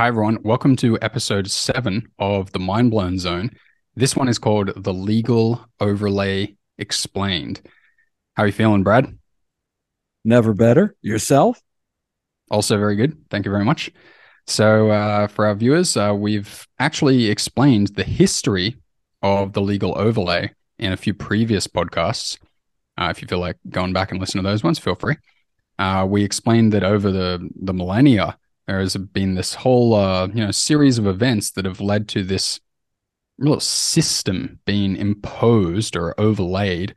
Hi, everyone. Welcome to episode seven of the Mind Blown Zone. This one is called The Legal Overlay Explained. How are you feeling, Brad? Never better. Yourself? Also, very good. Thank you very much. So, uh, for our viewers, uh, we've actually explained the history of the legal overlay in a few previous podcasts. Uh, if you feel like going back and listen to those ones, feel free. Uh, we explained that over the, the millennia, there has been this whole uh, you know series of events that have led to this real system being imposed or overlaid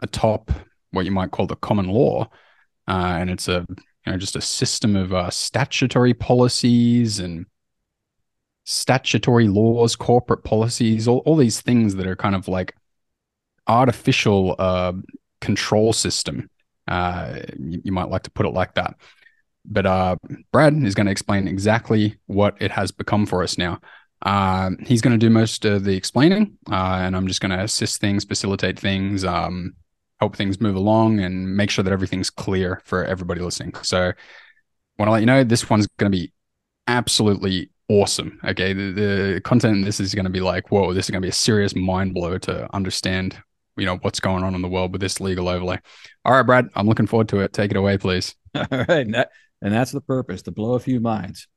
atop what you might call the common law, uh, and it's a you know just a system of uh, statutory policies and statutory laws, corporate policies, all, all these things that are kind of like artificial uh, control system. Uh, you, you, might like to put it like that. But uh, Brad is going to explain exactly what it has become for us now. Uh, he's going to do most of the explaining, uh, and I'm just going to assist things, facilitate things, um, help things move along, and make sure that everything's clear for everybody listening. So, want to let you know this one's going to be absolutely awesome. Okay, the, the content this is going to be like, whoa, this is going to be a serious mind blow to understand, you know, what's going on in the world with this legal overlay. All right, Brad, I'm looking forward to it. Take it away, please. All right, and that's the purpose to blow a few minds.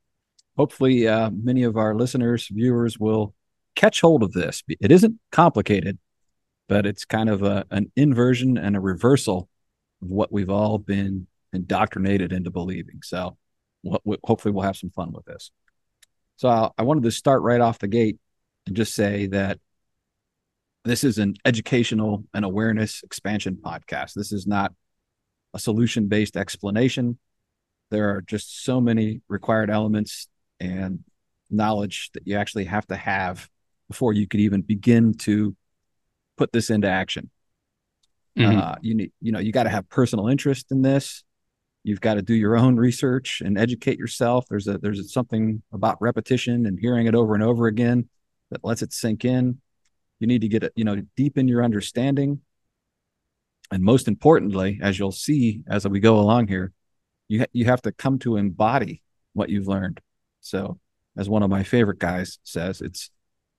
Hopefully, uh, many of our listeners, viewers will catch hold of this. It isn't complicated, but it's kind of a, an inversion and a reversal of what we've all been indoctrinated into believing. So, hopefully, we'll have some fun with this. So I, I wanted to start right off the gate and just say that this is an educational and awareness expansion podcast. This is not a solution based explanation. There are just so many required elements and knowledge that you actually have to have before you could even begin to put this into action. Mm-hmm. Uh, you need, you know, you got to have personal interest in this. You've got to do your own research and educate yourself. There's a there's something about repetition and hearing it over and over again that lets it sink in. You need to get it, you know, deepen your understanding. And most importantly, as you'll see as we go along here, you ha- you have to come to embody what you've learned. So, as one of my favorite guys says, it's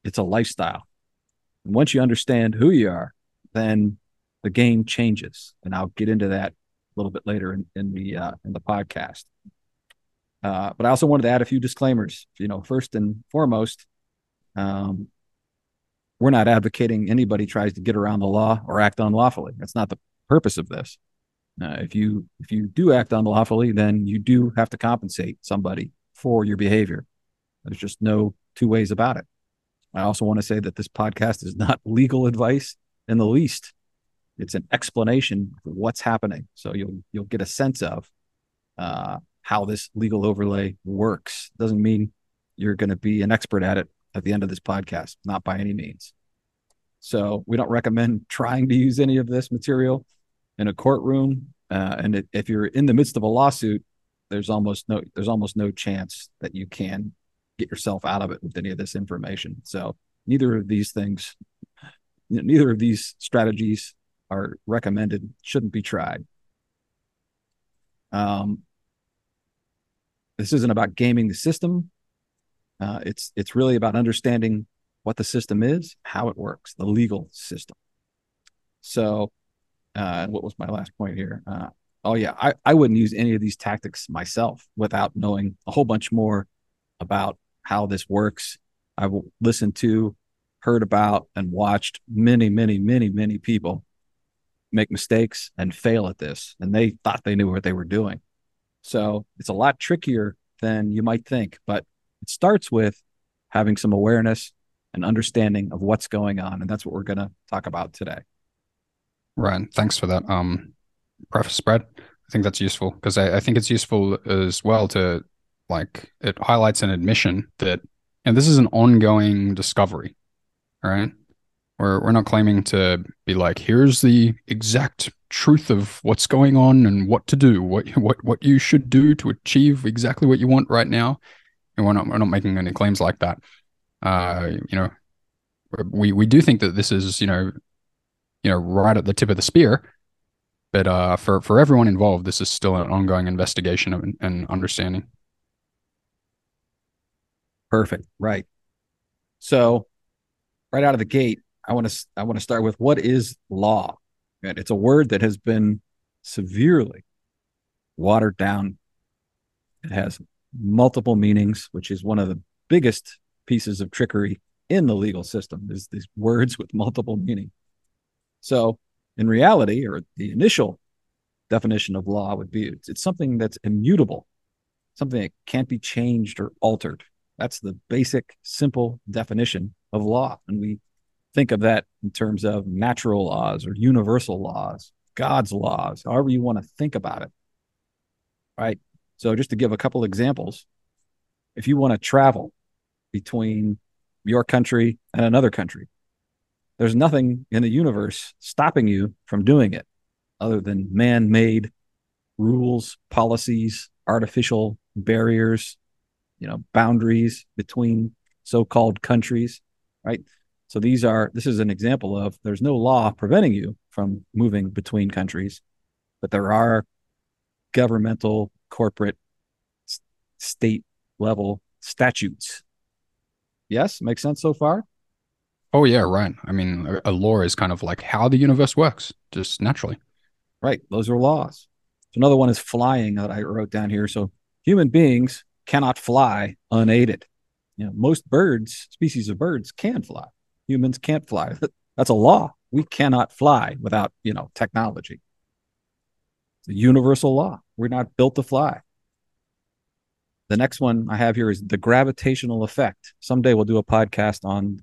it's a lifestyle. And once you understand who you are, then the game changes. And I'll get into that a little bit later in, in the uh, in the podcast. Uh, but I also wanted to add a few disclaimers. You know, first and foremost, um, we're not advocating anybody tries to get around the law or act unlawfully. That's not the purpose of this. Uh, if you if you do act unlawfully, then you do have to compensate somebody for your behavior. There's just no two ways about it. I also want to say that this podcast is not legal advice in the least it's an explanation of what's happening. So you'll you'll get a sense of uh, how this legal overlay works. Doesn't mean you're going to be an expert at it at the end of this podcast, not by any means. So we don't recommend trying to use any of this material in a courtroom. Uh, and it, if you're in the midst of a lawsuit, there's almost no there's almost no chance that you can get yourself out of it with any of this information. So neither of these things, neither of these strategies are recommended shouldn't be tried. Um, this isn't about gaming the system. Uh, it's it's really about understanding what the system is, how it works, the legal system. So, uh, what was my last point here? Uh, oh yeah, I, I wouldn't use any of these tactics myself without knowing a whole bunch more about how this works. I've listened to, heard about, and watched many, many, many, many people make mistakes and fail at this. And they thought they knew what they were doing. So it's a lot trickier than you might think, but it starts with having some awareness and understanding of what's going on. And that's what we're going to talk about today. Right. Thanks for that um, preface Brad. I think that's useful because I, I think it's useful as well to like it highlights an admission that and this is an ongoing discovery. right? We're we're not claiming to be like, here's the exact truth of what's going on and what to do, what what what you should do to achieve exactly what you want right now. And we're not we're not making any claims like that. Uh, you know, we we do think that this is you know, you know, right at the tip of the spear. But uh, for for everyone involved, this is still an ongoing investigation and, and understanding. Perfect. Right. So, right out of the gate, I want to I want to start with what is law. And it's a word that has been severely watered down. It has multiple meanings, which is one of the biggest pieces of trickery in the legal system is these words with multiple meaning. So, in reality, or the initial definition of law would be it's, it's something that's immutable, something that can't be changed or altered. That's the basic, simple definition of law. And we think of that in terms of natural laws or universal laws, God's laws, however you want to think about it. Right. So, just to give a couple examples, if you want to travel between your country and another country, there's nothing in the universe stopping you from doing it other than man made rules, policies, artificial barriers, you know, boundaries between so called countries, right? So these are, this is an example of there's no law preventing you from moving between countries, but there are governmental, corporate, state level statutes. Yes, makes sense so far? Oh yeah, right. I mean, a, law is kind of like how the universe works, just naturally. Right. Those are laws. So another one is flying that I wrote down here. So human beings cannot fly unaided. You know, most birds, species of birds, can fly. Humans can't fly. That's a law. We cannot fly without, you know, technology. It's a universal law. We're not built to fly. The next one I have here is the gravitational effect. Someday we'll do a podcast on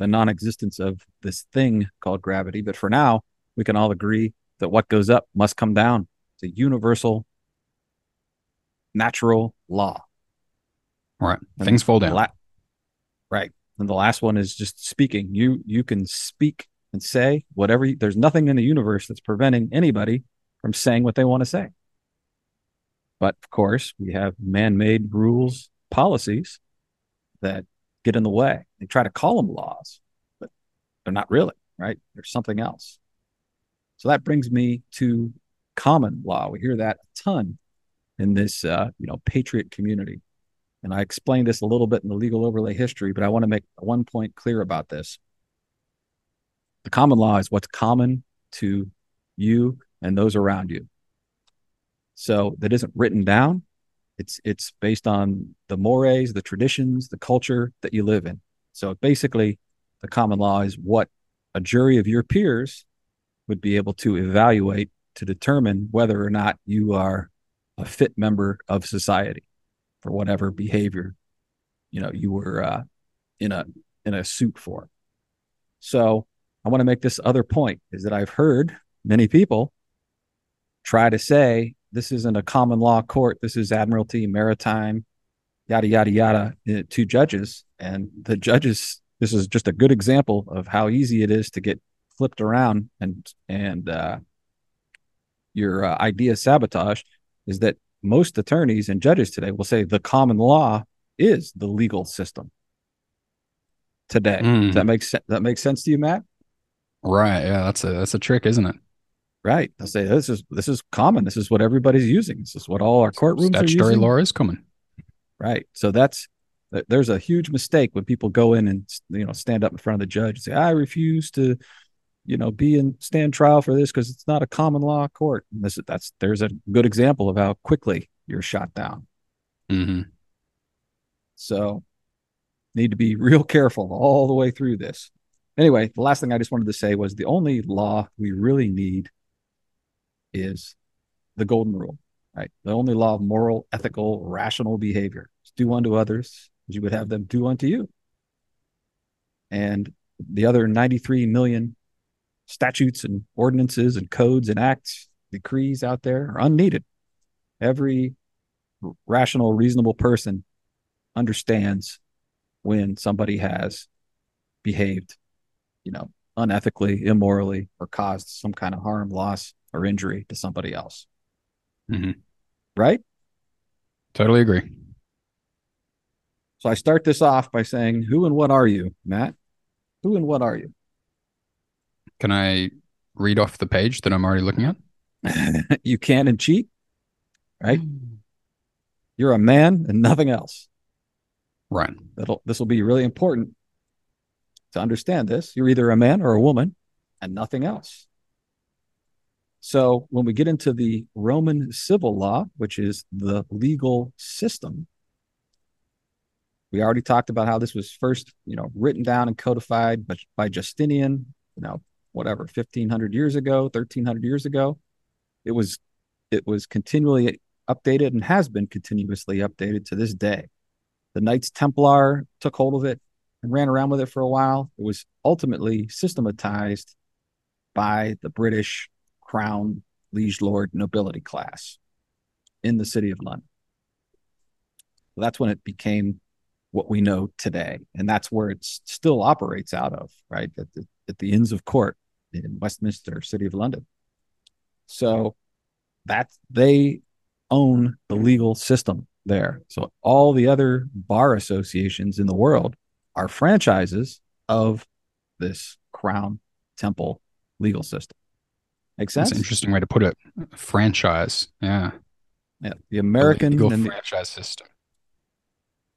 the non-existence of this thing called gravity, but for now, we can all agree that what goes up must come down. It's a universal natural law. Right. And Things fall down. La- right. And the last one is just speaking. You you can speak and say whatever. You, there's nothing in the universe that's preventing anybody from saying what they want to say. But of course, we have man-made rules, policies that get in the way. They try to call them laws, but they're not really, right? There's something else. So that brings me to common law. We hear that a ton in this, uh, you know, patriot community. And I explained this a little bit in the legal overlay history, but I want to make one point clear about this. The common law is what's common to you and those around you. So that isn't written down. It's it's based on the mores, the traditions, the culture that you live in. So basically, the common law is what a jury of your peers would be able to evaluate to determine whether or not you are a fit member of society for whatever behavior you know you were uh, in a in a suit for. So I want to make this other point is that I've heard many people try to say this isn't a common law court. This is admiralty, maritime, yada yada yada. Uh, to judges, and the judges. This is just a good example of how easy it is to get flipped around and and uh, your uh, idea sabotage is that most attorneys and judges today will say the common law is the legal system today. Mm. Does that make sense? That makes sense to you, Matt? Right. Yeah, that's a that's a trick, isn't it? Right. They'll say this is this is common. This is what everybody's using. This is what all our courtrooms Statutory are using. law is common. Right. So that's there's a huge mistake when people go in and you know stand up in front of the judge and say I refuse to you know, be in stand trial for this because it's not a common law court. And this that's there's a good example of how quickly you're shot down. Mm-hmm. So need to be real careful all the way through this. Anyway, the last thing I just wanted to say was the only law we really need is the golden rule, right? The only law of moral, ethical, rational behavior. do unto others as you would have them do unto you. And the other 93 million statutes and ordinances and codes and acts, decrees out there are unneeded. Every rational, reasonable person understands when somebody has behaved, you know, unethically, immorally, or caused some kind of harm, loss, or injury to somebody else. Mm-hmm. Right? Totally agree. So I start this off by saying, Who and what are you, Matt? Who and what are you? Can I read off the page that I'm already looking at? you can and cheat, right? You're a man and nothing else. Right. That'll this will be really important to understand this. You're either a man or a woman and nothing else. So when we get into the Roman civil law, which is the legal system, we already talked about how this was first, you know, written down and codified by, by Justinian, you know, whatever, 1500 years ago, 1300 years ago. It was it was continually updated and has been continuously updated to this day. The Knights Templar took hold of it and ran around with it for a while. It was ultimately systematized by the British crown liege lord nobility class in the city of London. That's when it became what we know today. And that's where it still operates out of, right? At the, at the Inns of Court in Westminster, City of London. So that they own the legal system there. So all the other bar associations in the world are franchises of this crown temple legal system. Sense? That's an interesting way to put it. Franchise. Yeah. Yeah. The American the- franchise system.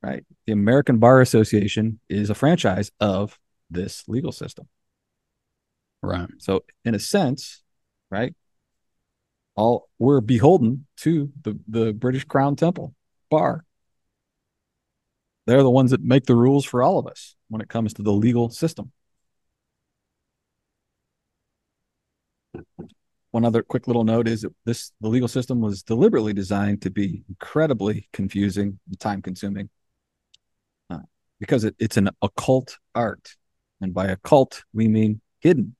right? The American Bar Association is a franchise of this legal system. Right. So in a sense, right, all we're beholden to the the British Crown Temple Bar. They're the ones that make the rules for all of us when it comes to the legal system. One other quick little note is that this the legal system was deliberately designed to be incredibly confusing and time consuming uh, because it, it's an occult art. And by occult, we mean hidden.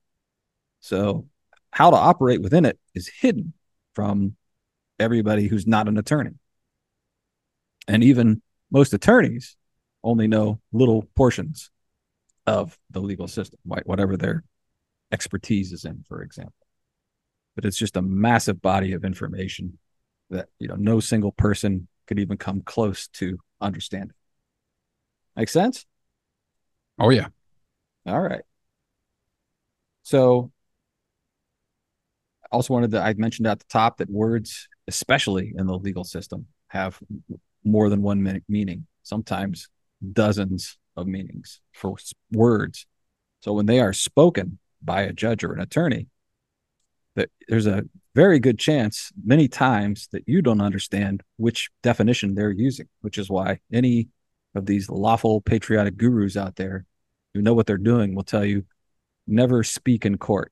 So, how to operate within it is hidden from everybody who's not an attorney. And even most attorneys only know little portions of the legal system, whatever their expertise is in, for example. But it's just a massive body of information that you know no single person could even come close to understanding. Make sense? Oh yeah. All right. So I also wanted to I mentioned at the top that words, especially in the legal system, have more than one meaning, sometimes dozens of meanings for words. So when they are spoken by a judge or an attorney, that there's a very good chance many times that you don't understand which definition they're using, which is why any of these lawful patriotic gurus out there who know what they're doing will tell you never speak in court.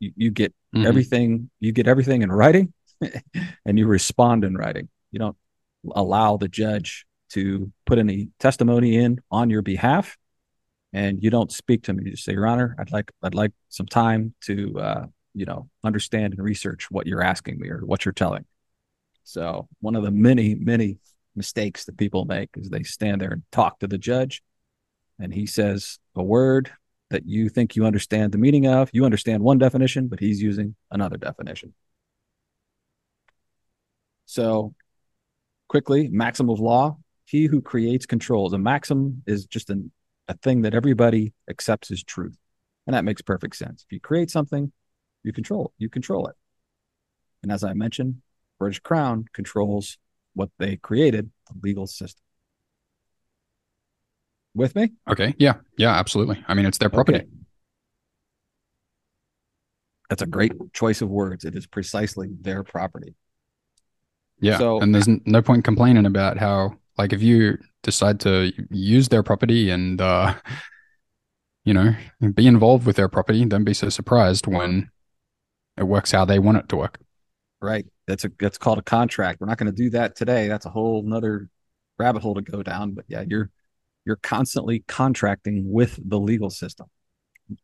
You, you get Mhm. everything, you get everything in writing and you respond in writing. You don't allow the judge to put any testimony in on your behalf and you don't speak to me. You just say, Your Honor, I'd like I'd like some time to uh, you know, understand and research what you're asking me or what you're telling. So one of the many, many mistakes that people make is they stand there and talk to the judge and he says a word that you think you understand the meaning of. You understand one definition, but he's using another definition. So, quickly, maxim of law he who creates controls. A maxim is just an, a thing that everybody accepts as truth. And that makes perfect sense. If you create something, you control it. You control it. And as I mentioned, British Crown controls what they created, the legal system. With me? Okay. Yeah. Yeah. Absolutely. I mean, it's their property. Okay. That's a great choice of words. It is precisely their property. Yeah. So- and there's no point complaining about how, like, if you decide to use their property and, uh, you know, be involved with their property, don't be so surprised when it works how they want it to work. Right. That's a that's called a contract. We're not going to do that today. That's a whole nother rabbit hole to go down. But yeah, you're you're constantly contracting with the legal system.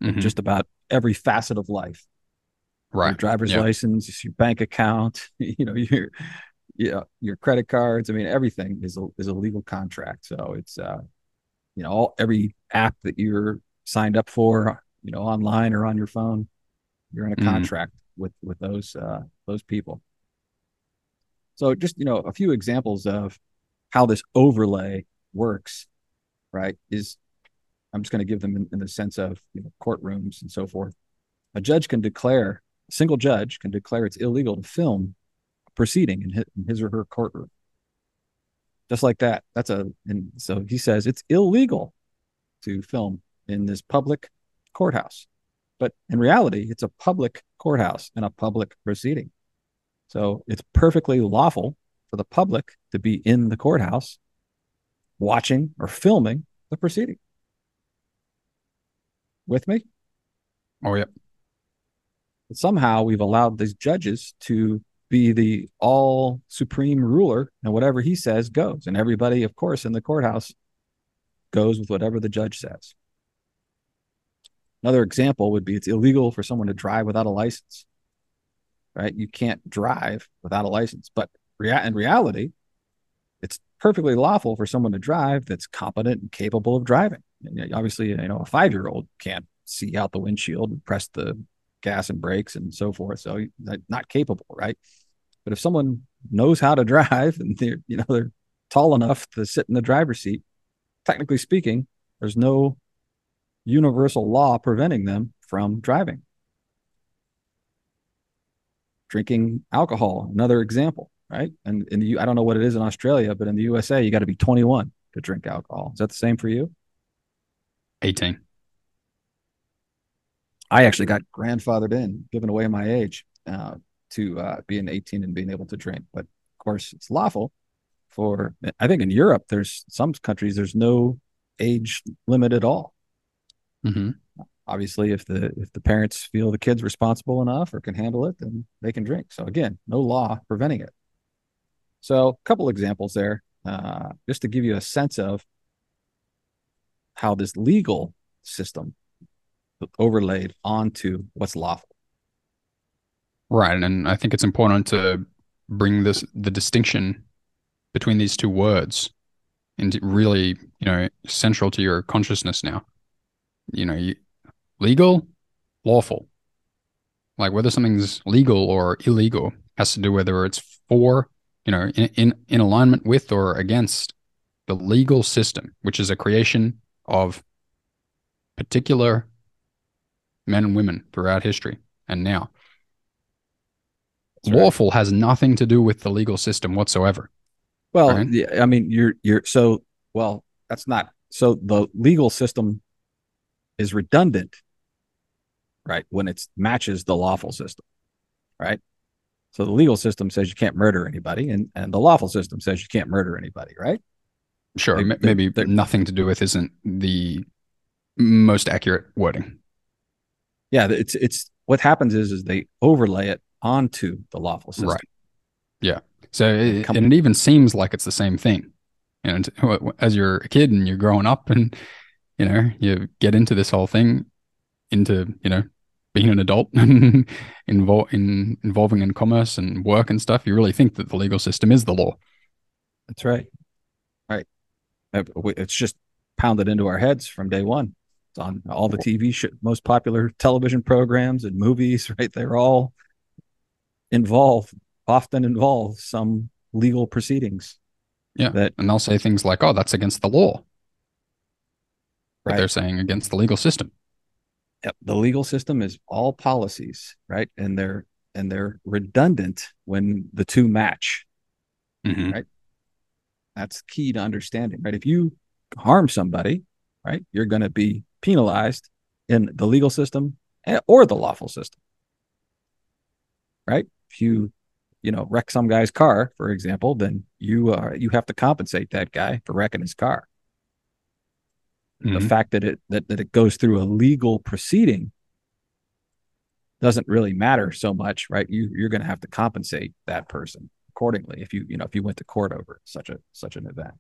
Mhm. Just about every facet of life. Your right. driver's Yeah. license, your bank account, you know, your yeah, your credit cards. I mean, everything is a is a legal contract. So it's uh, you know, all every app that you're signed up for, you know, online or on your phone, you're in a Mhm. contract with with those uh those people. So just you know, a few examples of how this overlay works, right? Is I'm just going to give them in, in the sense of you know, courtrooms and so forth. A judge can declare, a single judge can declare it's illegal to film a proceeding in his, in his or her courtroom. just like that. That's a and so he says it's illegal to film in this public courthouse. But in reality, it's a public courthouse and a public proceeding. So it's perfectly lawful for the public to be in the courthouse watching or filming the proceeding. With me? Oh, yeah. But somehow we've allowed these judges to be the all supreme ruler, and whatever he says goes. And everybody, of course, in the courthouse goes with whatever the judge says. Another example would be it's illegal for someone to drive without a license, right? You can't drive without a license. But rea- in reality, it's perfectly lawful for someone to drive that's competent and capable of driving. And obviously, you know, a five year old can't see out the windshield and press the gas and brakes and so forth. So not capable, right? But if someone knows how to drive and they're, you know, they're tall enough to sit in the driver's seat, technically speaking, there's no universal law preventing them from driving. Drinking alcohol, another example, right? And in the I don't know what it is in Australia, but in the USA, you got to be 21 to drink alcohol. Is that the same for you? 18. I actually got grandfathered in, given away my age uh, to uh, being 18 and being able to drink. But of course, it's lawful for, I think in Europe, there's some countries, there's no age limit at all. Mm-hmm. Obviously, if the if the parents feel the kid's responsible enough or can handle it, then they can drink. So again, no law preventing it. So a couple examples there, uh, just to give you a sense of how this legal system overlaid onto what's lawful. Right, and I think it's important to bring this the distinction between these two words and really, you know, central to your consciousness now. You know, you, legal, lawful. Like whether something's legal or illegal has to do whether it's for, you know, in in, in alignment with or against the legal system, which is a creation of particular men and women throughout history and now. That's Lawful right. has nothing to do with the legal system whatsoever. Well, right? yeah, I mean, you're you're so well. That's not so. The legal system is redundant, right? When it matches the lawful system, right? So the legal system says you can't murder anybody, and and the lawful system says you can't murder anybody, right? Sure, they, maybe they're, nothing to do with isn't the most accurate wording yeah, it's it's what happens is is they overlay it onto the lawful system. Right. Yeah. So it, and it even seems like it's the same thing. And as you're a kid and you're growing up and you know you get into this whole thing, into you know being an adult and involved in involving in commerce and work and stuff, you really think that the legal system is the law. That's right. Right. Uh, it's just pounded into our heads from day one. It's on all the TV sh- most popular television programs and movies, right? They're all involved, often involve some legal proceedings. Yeah. That, and they'll say things like, oh, that's against the law. But right. they're saying against the legal system. Yep. The legal system is all policies, right? And they're and they're redundant when the two match. Mm-hmm. Right. That's key to understanding, right? If you harm somebody, right, you're going to be penalized in the legal system or the lawful system. Right? If you, you know, wreck some guy's car, for example, then you uh, you have to compensate that guy for wrecking his car. Mm-hmm. The fact that it that, that it goes through a legal proceeding doesn't really matter so much, right? You you're going to have to compensate that person accordingly if you you know if you went to court over such a such an event.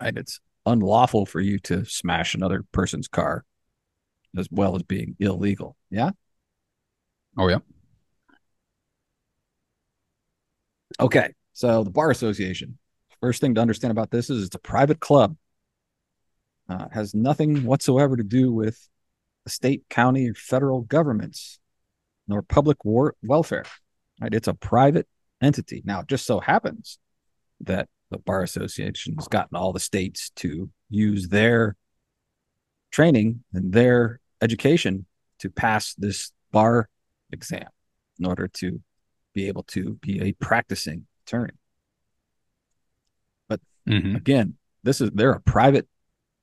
Right? It's unlawful for you to smash another person's car as well as being illegal. Yeah. Oh, yeah. Okay. So the Bar Association. First thing to understand about this is it's a private club. Uh, has nothing whatsoever to do with the state, county, or federal governments, nor public war- welfare. Right? It's a private entity. Now, it just so happens that the bar association has gotten all the states to use their training and their education to pass this bar exam in order to be able to be a practicing attorney. But Mhm. Again, this is they're a private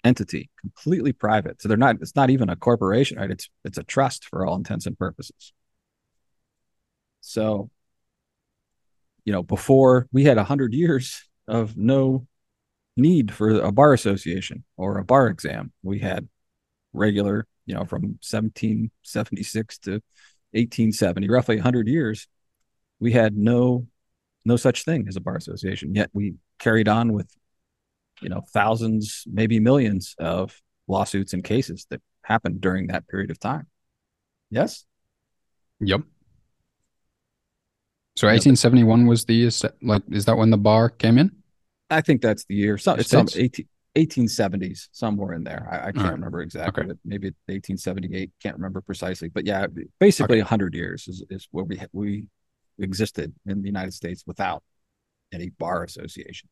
entity, completely private. So they're not. It's not even a corporation, right? It's it's a trust for all intents and purposes. So, you know, before we had a hundred years of no need for a bar association or a bar exam, we had regular, you know, from 1776 to 1870, roughly 100 years, we had no no such thing as a bar association. Yet we carried on with, you know, thousands, maybe millions of lawsuits and cases that happened during that period of time. Yes. Yep. So 1871 was the year like is that when the bar came in? I think that's the year. So it's some 18, 1870s, somewhere in there. I, I can't right. remember exactly. Okay. But maybe 1878. Can't remember precisely. But yeah, basically 100 years is, is where we we existed in the United States without any bar association.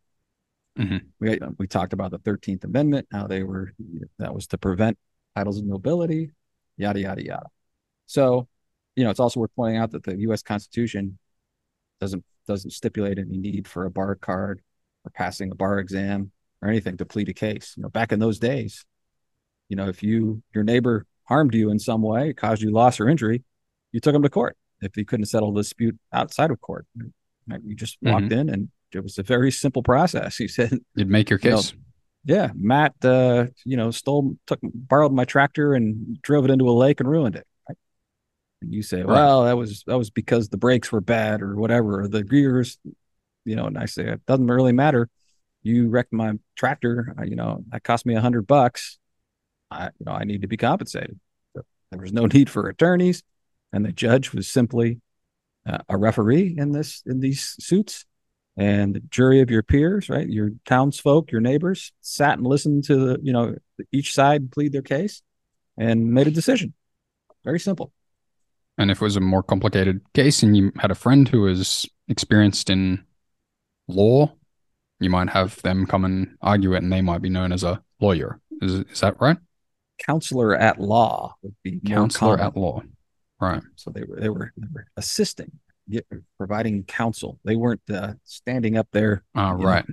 Mhm. We we talked about the 13th Amendment, how they were that was to prevent titles of nobility, yada yada yada. So, you know, it's also worth pointing out that the U.S. Constitution doesn't doesn't stipulate any need for a bar card or passing a bar exam or anything to plead a case. You know, back in those days, you know, if you your neighbor harmed you in some way, caused you loss or injury, you took them to court. If you couldn't settle the dispute outside of court, you just walked in and it was a very simple process. You said, You'd make your You know, case. "Yeah, Matt, uh, you know, stole, took, borrowed my tractor and drove it into a lake and ruined it." Right? And you say, Right. "Well, that was that was because the brakes were bad or whatever, or the gears." You know, and I say it doesn't really matter. You wrecked my tractor. uh, You know, that cost me a hundred bucks. I, you know, I need to be compensated. So there was no need for attorneys, and the judge was simply uh, a referee in this in these suits, and the jury of your peers, right, your townsfolk, your neighbors, sat and listened to the you know each side plead their case, and made a decision. Very simple. And if it was a more complicated case and you had a friend who was experienced in law, you might have them come and argue it and they might be known as a lawyer. Is, is that right? Counselor at law would be Counselor at law. Right. So they were they were, they were assisting, get, providing counsel. They weren't uh, standing up there. Ah, You know, right.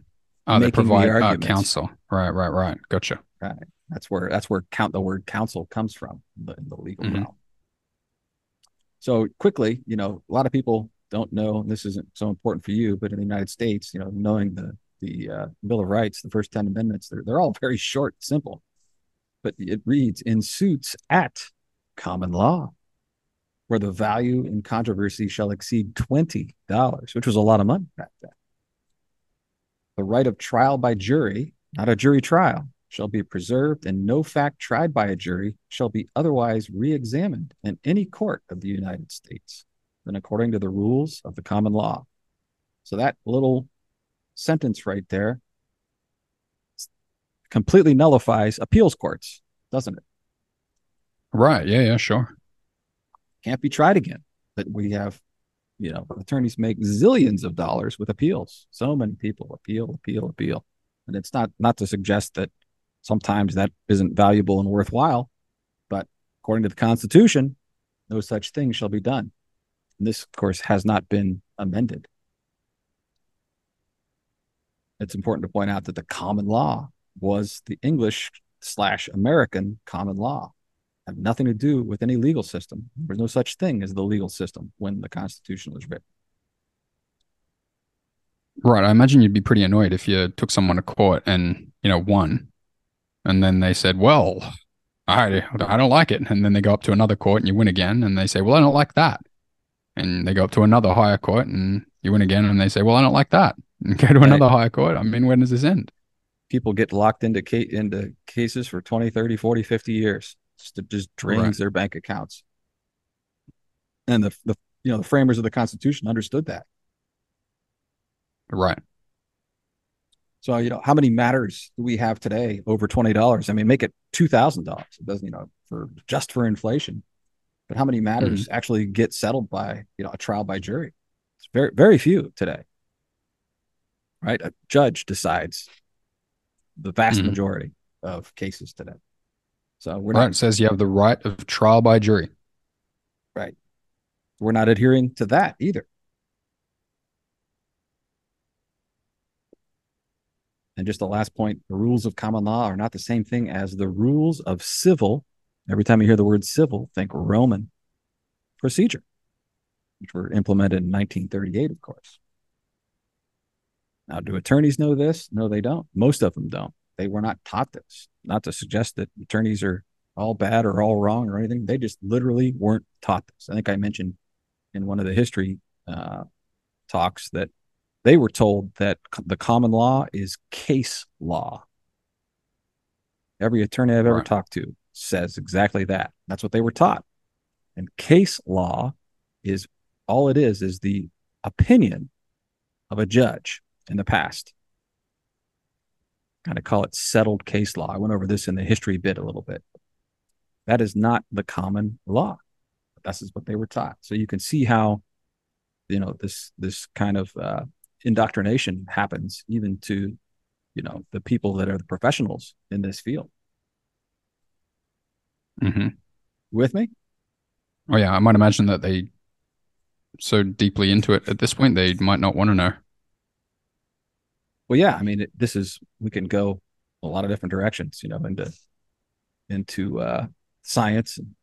Ah, they making the provide uh, counsel. Right, right, right. Gotcha. Right. That's where that's where count the word counsel comes from in the, the legal Mhm. realm. So quickly, you know, a lot of people don't know. and This isn't so important for you, but in the United States, you know, knowing the the uh, Bill of Rights, the first ten amendments, they're they're all very short, simple. But it reads in suits at common law, where the value in controversy shall exceed twenty dollars, which was a lot of money back then. The right of trial by jury, not a jury trial, shall be preserved, and no fact tried by a jury shall be otherwise re-examined in any court of the United States than according to the rules of the common law. So that little sentence right there completely nullifies appeals courts, doesn't it? Right. Yeah, yeah, sure. Can't be tried again. But we have, you know, attorneys make zillions of dollars with appeals. So many people appeal, appeal, appeal. And it's not not to suggest that sometimes that isn't valuable and worthwhile, but according to the Constitution, no such thing shall be done. And this, of course, has not been amended. It's important to point out that the common law was the English slash American common law. Had nothing to do with any legal system. There's no such thing as the legal system when the Constitution was written. Right. I imagine you'd be pretty annoyed if you took someone to court and, you know, won. And then they said, well, I, I don't like it. And then they go up to another court and you win again. And they say, well, I don't like that. And they go up to another higher court and you win again. And they say, well, I don't like that. And go to Right. another higher court. I mean, when does this end? People get locked into ca- into cases for 20, 30, 40, 50 years. It just drains Right. their bank accounts. And the, the you know the framers of the Constitution understood that. Right. So you know how many matters do we have today over twenty dollars? I mean, make it two thousand dollars. It doesn't you know for just for inflation. But how many matters actually get settled by you know a trial by jury? It's very very few today. Right, a judge decides the vast Mhm. majority of cases today. So we're Right. not It says you have the right of trial by jury. Right. We're not adhering to that either. And just the last point the rules of common law are not the same thing as the rules of civil. Every time you hear the word civil, think Roman procedure, which were implemented in 1938, of course. Now, do attorneys know this? No, they don't. Most of them don't. They were not taught this. Not to suggest that attorneys are all bad or all wrong or anything. They just literally weren't taught this. I think I mentioned in one of the history uh, talks that they were told that the common law is case law. Every attorney I've ever right. talked to says exactly that. That's what they were taught. And case law is all it is is the opinion of a judge in the past. Kind of call it settled case law. I went over this in the history bit a little bit. That is not the common law. This is what they were taught. So you can see how, you know, this this kind of uh, indoctrination happens even to, you know, the people that are the professionals in this field. Mm-hmm. With me? Oh yeah, I might imagine that they so deeply into it at this point they might not want to know. Well, yeah, I mean, it, this is we can go a lot of different directions, you know, into into uh, science and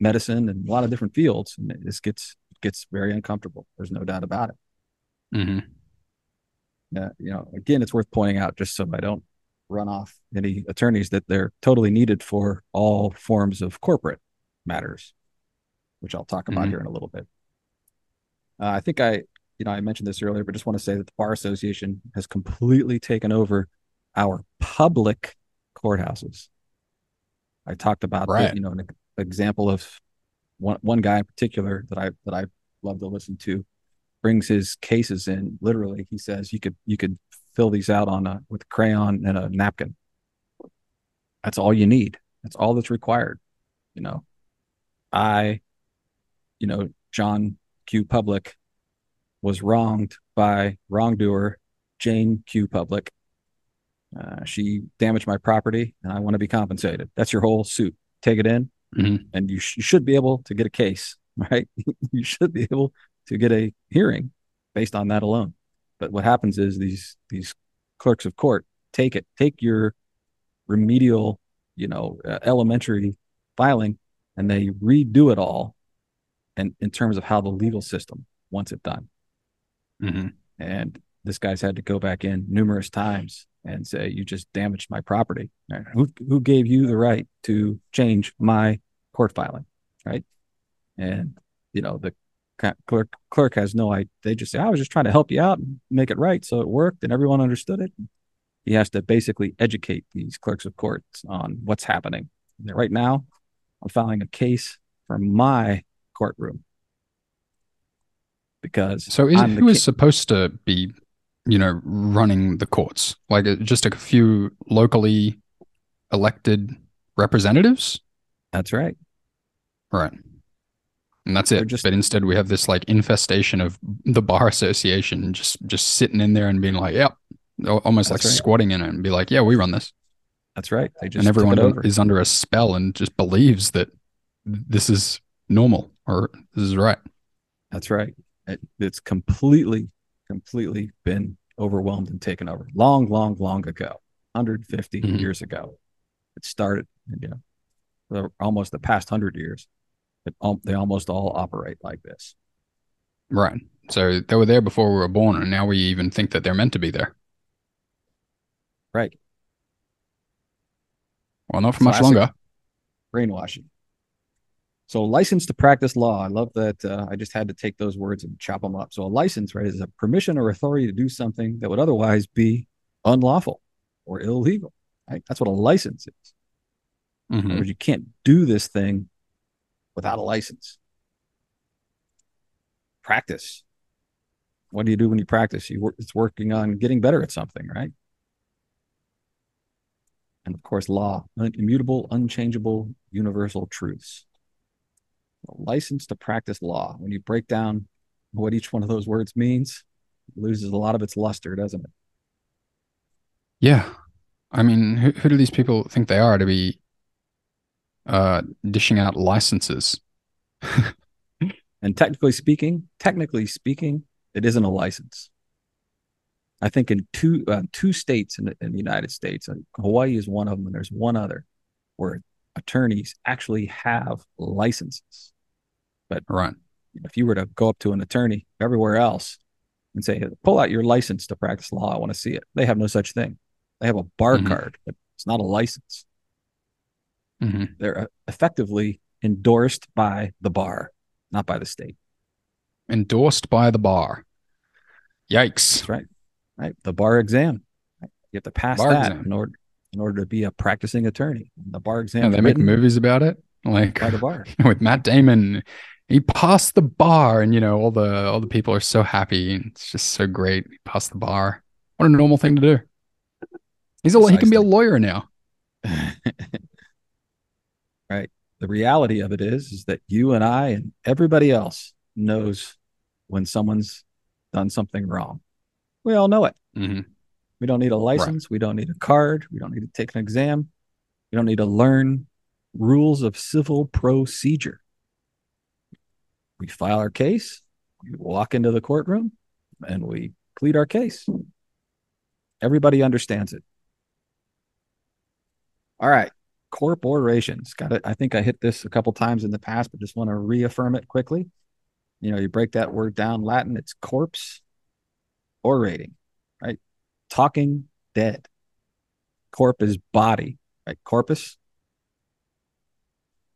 medicine and a lot of different fields, and this gets gets very uncomfortable. There's no doubt about it. Mm-hmm. Yeah, you know, again, it's worth pointing out just so I don't run off any attorneys that they're totally needed for all forms of corporate matters, which I'll talk about mm-hmm. here in a little bit. Uh, I think I, you know, I mentioned this earlier, but just want to say that the Bar Association has completely taken over our public courthouses. I talked about, right. the, you know, an example of one one guy in particular that I that I love to listen to brings his cases in. Literally, he says you could you could fill these out on a with a crayon and a napkin. That's all you need. That's all that's required. You know, I, you know, John Q. Public was wronged by wrongdoer Jane Q. Public. Uh, she damaged my property and I want to be compensated. That's your whole suit. Take it in, mm-hmm. and you, sh- you should be able to get a case, right? you should be able to get a hearing based on that alone. But what happens is these these clerks of court take it, take your remedial, you know, uh, elementary filing, and they redo it all, and in terms of how the legal system wants it done. Mm-hmm. And this guy's had to go back in numerous times and say, "You just damaged my property. Who who gave you the right to change my court filing?" Right? And you know the clerk clerk has no idea. They just say, "I was just trying to help you out and make it right," so it worked and everyone understood it. He has to basically educate these clerks of courts on what's happening. Right now, I'm filing a case for my courtroom because so is, who is supposed to be you know running the courts like uh, just a few locally elected representatives that's right right and that's it. Just, but instead, we have this like infestation of the bar association just just sitting in there and being like, "Yep," almost like right. squatting in it and be like, "Yeah, we run this." That's right. They just and everyone is under a spell and just believes that this is normal or this is right. That's right. It, it's completely, completely been overwhelmed and taken over. Long, long, long ago, 150 mm-hmm. years ago, it started. You know, almost the past hundred years it, they almost all operate like this. Right. So they were there before we were born, and now we even think that they're meant to be there. Right. Well, not for Classic much longer. Brainwashing. So, license to practice law. I love that. Uh, I just had to take those words and chop them up. So, a license, right, is a permission or authority to do something that would otherwise be unlawful or illegal. Right? That's what a license is. Mm-hmm. you can't do this thing without a license. Practice. What do you do when you practice? You work, it's working on getting better at something, right? And of course, law, immutable, unchangeable, universal truths. License to practice law. When you break down what each one of those words means, it loses a lot of its luster, doesn't it? Yeah. I mean, who, who do these people think they are to be uh, dishing out licenses. and technically speaking, technically speaking, it isn't a license. I think in two uh, two states in the, in the United States, Hawaii is one of them, and there's one other where attorneys actually have licenses. But Right. if you were to go up to an attorney everywhere else and say, "Pull out your license to practice law, I want to see it," they have no such thing. They have a bar Mhm. card, but it's not a license. hmm They're effectively endorsed by the bar, not by the state. Endorsed by the bar. Yikes. That's right. Right. The bar exam. Right? You have to pass Bar that exam. in order in order to be a practicing attorney. The bar exam. Yeah, they make movies about it. Like by the bar. with Matt Damon. He passed the bar, and you know all the all the people are so happy. And it's just so great. He passed the bar. What a normal thing to do. He's a he can be a lawyer now. right. The reality of it is, is that you and I and everybody else knows when someone's done something wrong. We all know it. hmm We don't need a license. We don't need a card. We don't need to take an exam. We don't need to learn rules of civil procedure. We file our case, we walk into the courtroom, and we plead our case. Everybody understands it. All right. Corporations. Got it. I think I hit this a couple times in the past, but just want to reaffirm it quickly. You know, you break that word down Latin, it's corpse orating, right? Talking dead. Corp is body, right? Corpus.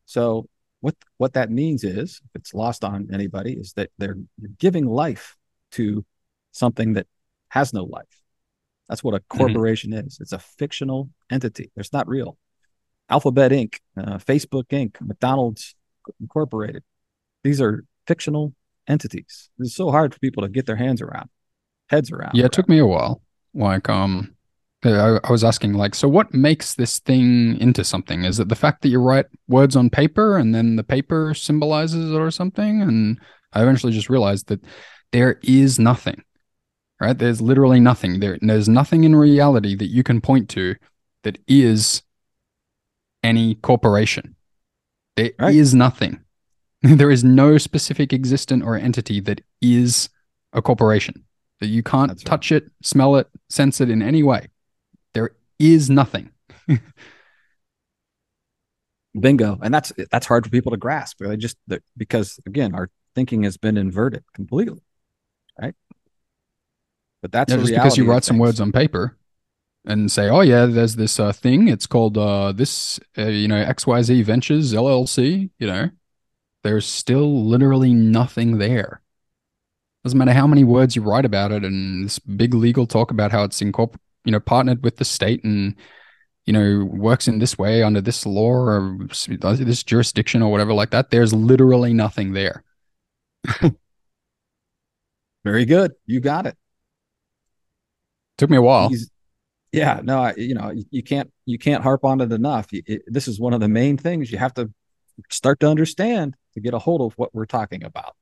So what what that means is, if it's lost on anybody, is that they're giving life to something that has no life. That's what a corporation is. It's a fictional entity. It's not real. Alphabet Inc., uh, Facebook Inc., McDonald's Incorporated. These are fictional entities. It's so hard for people to get their hands around, heads around. Yeah, it took me a while. Like, um, Uh, I, I was asking, like, so what makes this thing into something? Is it the fact that you write words on paper and then the paper symbolizes it or something? And I eventually just realized that there is nothing, right? There's literally nothing. There, there's nothing in reality that you can point to that is any corporation. There is Right. nothing. there is no specific existent or entity that is a corporation. That you can't That's right. touch it, smell it, sense it in any way. Is nothing. bingo and that's that's hard for people to grasp they just because again our thinking has been inverted completely right but that's Yeah, just because you write some words on paper and say, "Oh yeah, there's this uh, thing. It's called uh, this, uh, you know, XYZ Ventures LLC." You know, there's still literally nothing there. Doesn't matter how many words you write about it, and this big legal talk about how it's incorpor- you know, partnered with the state and you know works in this way under this law or uh, this jurisdiction or whatever like that. There's literally nothing there. very good you got it Took me a while. He's- yeah no I, you know you, you can't you can't harp on it enough You- it- this is one of the main things you have to start to understand to get a hold of what we're talking about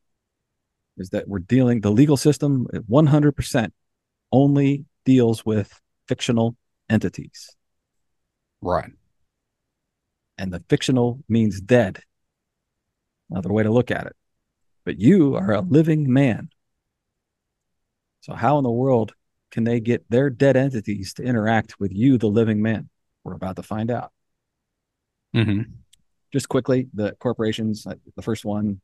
is that we're dealing the legal system 100% only deals with fictional entities Right. and the fictional means dead. Another way to look at it. But you are a living man. So, how in the world can they get their dead entities to interact with you, the living man? We're about to find out. Mm-hmm. Just quickly, the corporations, uh, the first one,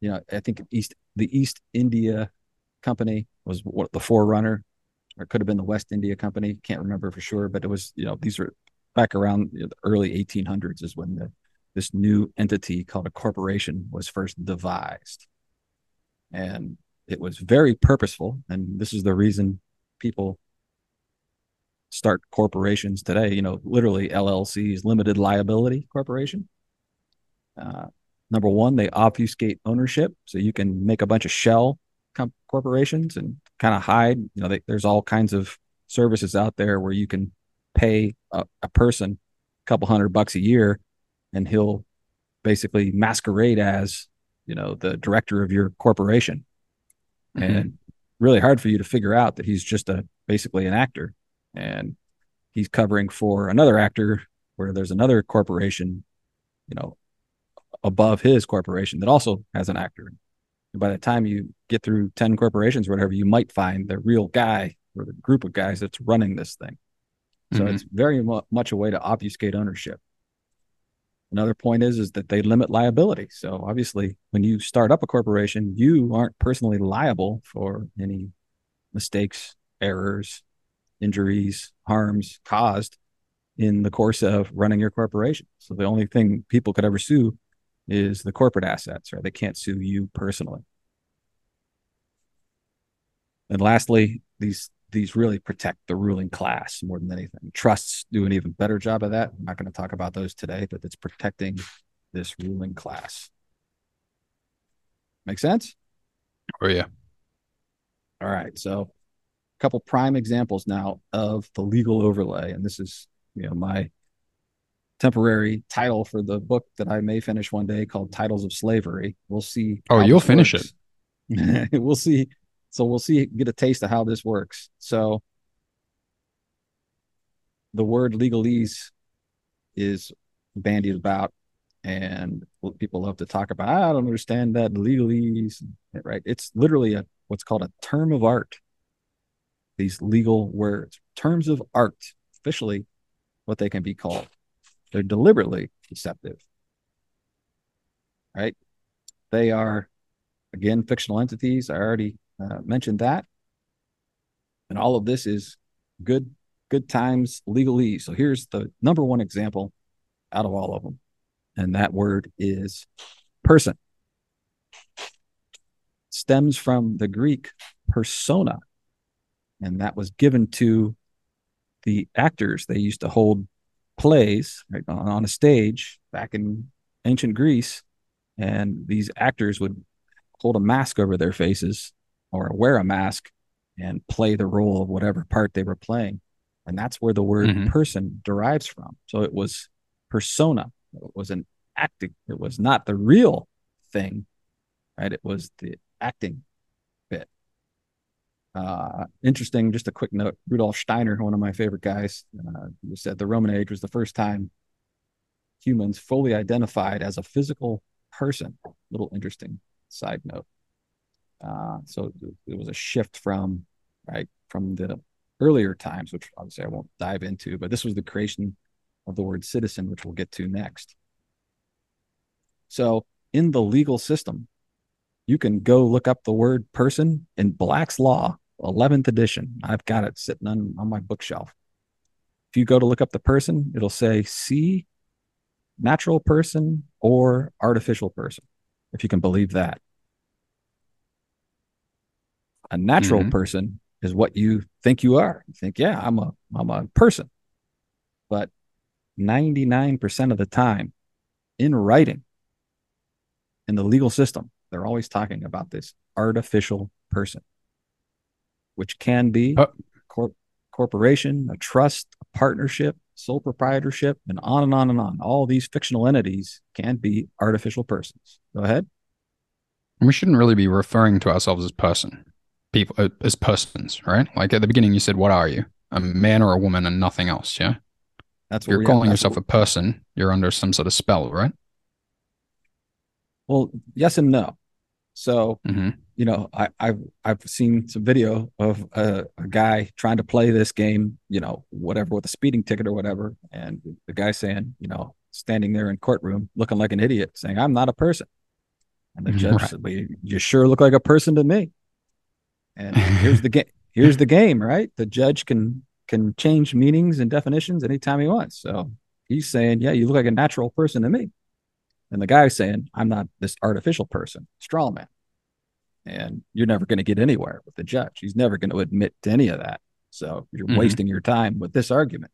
you know, I think East, the East India Company was what the forerunner, or it could have been the West India Company. Can't remember for sure, but it was, you know, these are back around the early 1800s is when the, this new entity called a corporation was first devised. And it was very purposeful. And this is the reason people start corporations today, you know, literally LLCs, limited liability corporation. Uh, number one, they obfuscate ownership. So you can make a bunch of shell corporations and kind of hide, you know, they, there's all kinds of services out there where you can pay a, a person a couple hundred bucks a year and he'll basically masquerade as you know the director of your corporation. Mhm. and really hard for you to figure out that he's just a basically an actor. And he's covering for another actor where there's another corporation you know above his corporation that also has an actor by the time you get through 10 corporations or whatever you might find the real guy or the group of guys that's running this thing. So Mhm. it's very mu- much a way to obfuscate ownership. Another point is is that they limit liability. So obviously, when you start up a corporation, you aren't personally liable for any mistakes, errors, injuries, harms caused in the course of running your corporation. So the only thing people could ever sue is the corporate assets, right? they can't sue you personally. And lastly, these these really protect the ruling class more than anything. Trusts do an even better job of that. I'm not going to talk about those today, but it's protecting this ruling class. Make sense? Oh yeah. All right. So a couple prime examples now of the legal overlay. And this is, you know, my temporary title for the book that I may finish one day called Titles of Slavery. We'll see. Oh, you'll finish works. we'll see. So we'll see, get a taste of how this works. So the word legalese is bandied about and people love to talk about i don't understand that legalese right it's literally a what's called a term of art these legal words terms of art officially what they can be called they're deliberately deceptive right? They are again fictional entities. I already uh, mentioned that. And all of this is good good times legalese so here's the number one example out of all of them. And that word is person. Stems from the Greek persona, and that was given to the actors. They used to hold plays right, on a stage back in ancient Greece, and these actors would hold a mask over their faces or wear a mask and play the role of whatever part they were playing. And that's where the word Mhm. person derives from. So it was persona. It was an acting. It was not the real thing, right? It was the acting. Uh, interesting. Just a quick note: Rudolf Steiner, one of my favorite guys, uh, said the Roman age was the first time humans fully identified as a physical person. Little interesting side note. Uh, so it was a shift from right from the earlier times, which obviously I won't dive into, but this was the creation of the word citizen, which we'll get to next. So in the legal system, you can go look up the word person in Black's Law, 11th edition. I've got it sitting on, on my bookshelf. If you go to look up the person, it'll say see natural person or artificial person, if you can believe that. A natural Mhm. person is what you think you are. You think, yeah, I'm a I'm a person. But 99% of the time in writing in the legal system, they're always talking about this artificial person, which can be Uh, cor- corporation, a trust, a partnership, sole proprietorship, and on and on and on. All these fictional entities can be artificial persons. Go ahead. We shouldn't really be referring to ourselves as person, people uh, as persons, right? Like at the beginning, you said, "What are you? A man or a woman, and nothing else." Yeah. That's If you're calling have- yourself a person, you're under some sort of spell, right? well, yes and no. So hmm you know, I, I've I've seen some video of a, a guy trying to play this game, you know, whatever with a speeding ticket or whatever, and the guy saying, you know, standing there in courtroom looking like an idiot, saying, "I'm not a person," and the judge Right. said, well, you, "You sure look like a person to me." And here's the game. Here's the game, right? The judge can can change meanings and definitions anytime he wants. So he's saying, "Yeah, you look like a natural person to me," and the guy's saying, "I'm not this artificial person, straw man." and you're never going to get anywhere with the judge. He's never going to admit to any of that. So you're Mhm. wasting your time with this argument.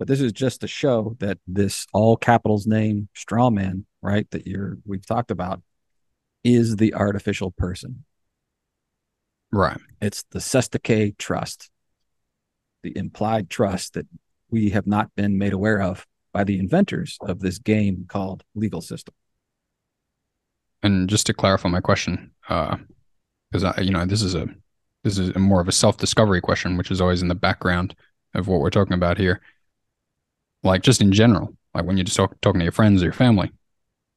But this is just to show that this all capitals name straw man, right, that you're we've talked about, is the artificial person. Right. It's the Cestui que trust, the implied trust that we have not been made aware of by the inventors of this game called legal system. And just to clarify my question, because I, you know, this is a this is a more of a self discovery question, which is always in the background of what we're talking about here. Like just in general, like when you're just talk, talking to your friends or your family,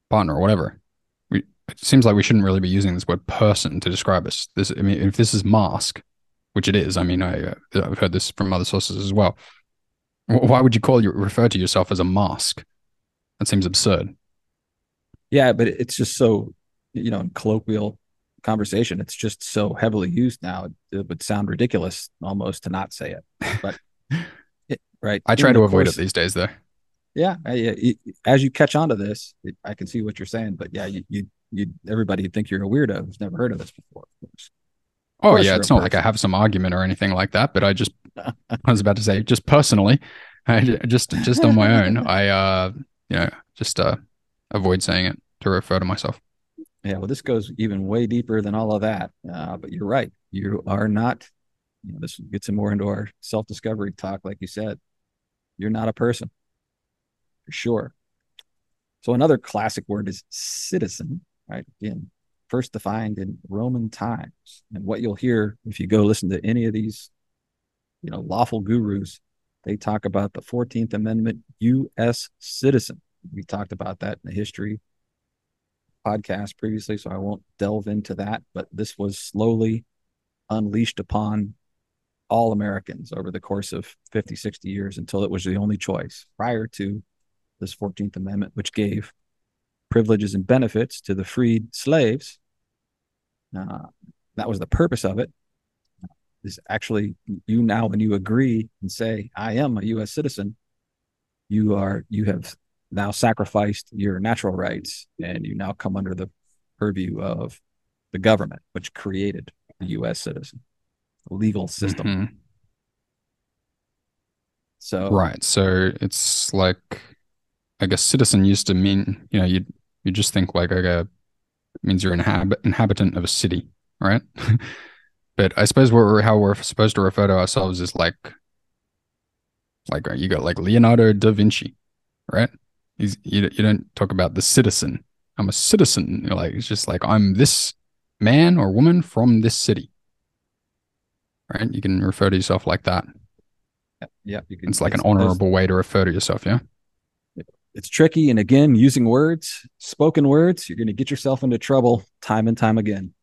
partner or whatever, we, it seems like we shouldn't really be using this word person to describe us. This, I mean, if this is mask, which it is. I mean, I, uh, I've heard this from other sources as well. Why would you call you refer to yourself as a mask? That seems absurd. Yeah, but it's just so you know, in colloquial conversation, it's just so heavily used now. It would sound ridiculous almost to not say it. But it, right, I try to avoid course, it these days, though. Yeah, I, as you catch on to this, I can see what you're saying. But yeah, you, you, you everybody think you're a weirdo who's never heard of this before. Of course. Oh yeah, it's not person. like I have some argument or anything like that. But I just, I was about to say, just personally, I just just on my own, I uh, you know, just uh, avoid saying it to refer to myself. Yeah, well, this goes even way deeper than all of that. Uh, but you're right. You are not. You know, this gets more into our self discovery talk, like you said. You're not a person, for sure. So another classic word is citizen, right? Again, first defined in Roman times. And what you'll hear if you go listen to any of these, you know, lawful gurus, they talk about the 14th Amendment U.S. citizen. We talked about that in the history podcast previously, so I won't delve into that. But this was slowly unleashed upon all Americans over the course of 50, 60 years until it was the only choice prior to this 14th Amendment, which gave privileges and benefits to the freed slaves. Uh, that was the purpose of it. Is actually you now, when you agree and say, I am a U.S. citizen, you are you have now sacrificed your natural rights and you now come under the purview of the government, which created the U.S. citizen, legal system. Mm-hmm. So right, so it's like I guess citizen used to mean you know you you just think like okay means you're an inhab- inhabitant of a city, right? but I suppose we're how we're supposed to refer to ourselves is like like uh, you got like Leonardo da Vinci, right? He's, you, you don't talk about the citizen. I'm a citizen. You're like it's just like I'm this man or woman from this city. Right? You can refer to yourself like that. Yeah, yeah you can, it's like an honorable way to refer to yourself. Yeah. It's tricky, and again, using words, spoken words, you're going to get yourself into trouble time and time again.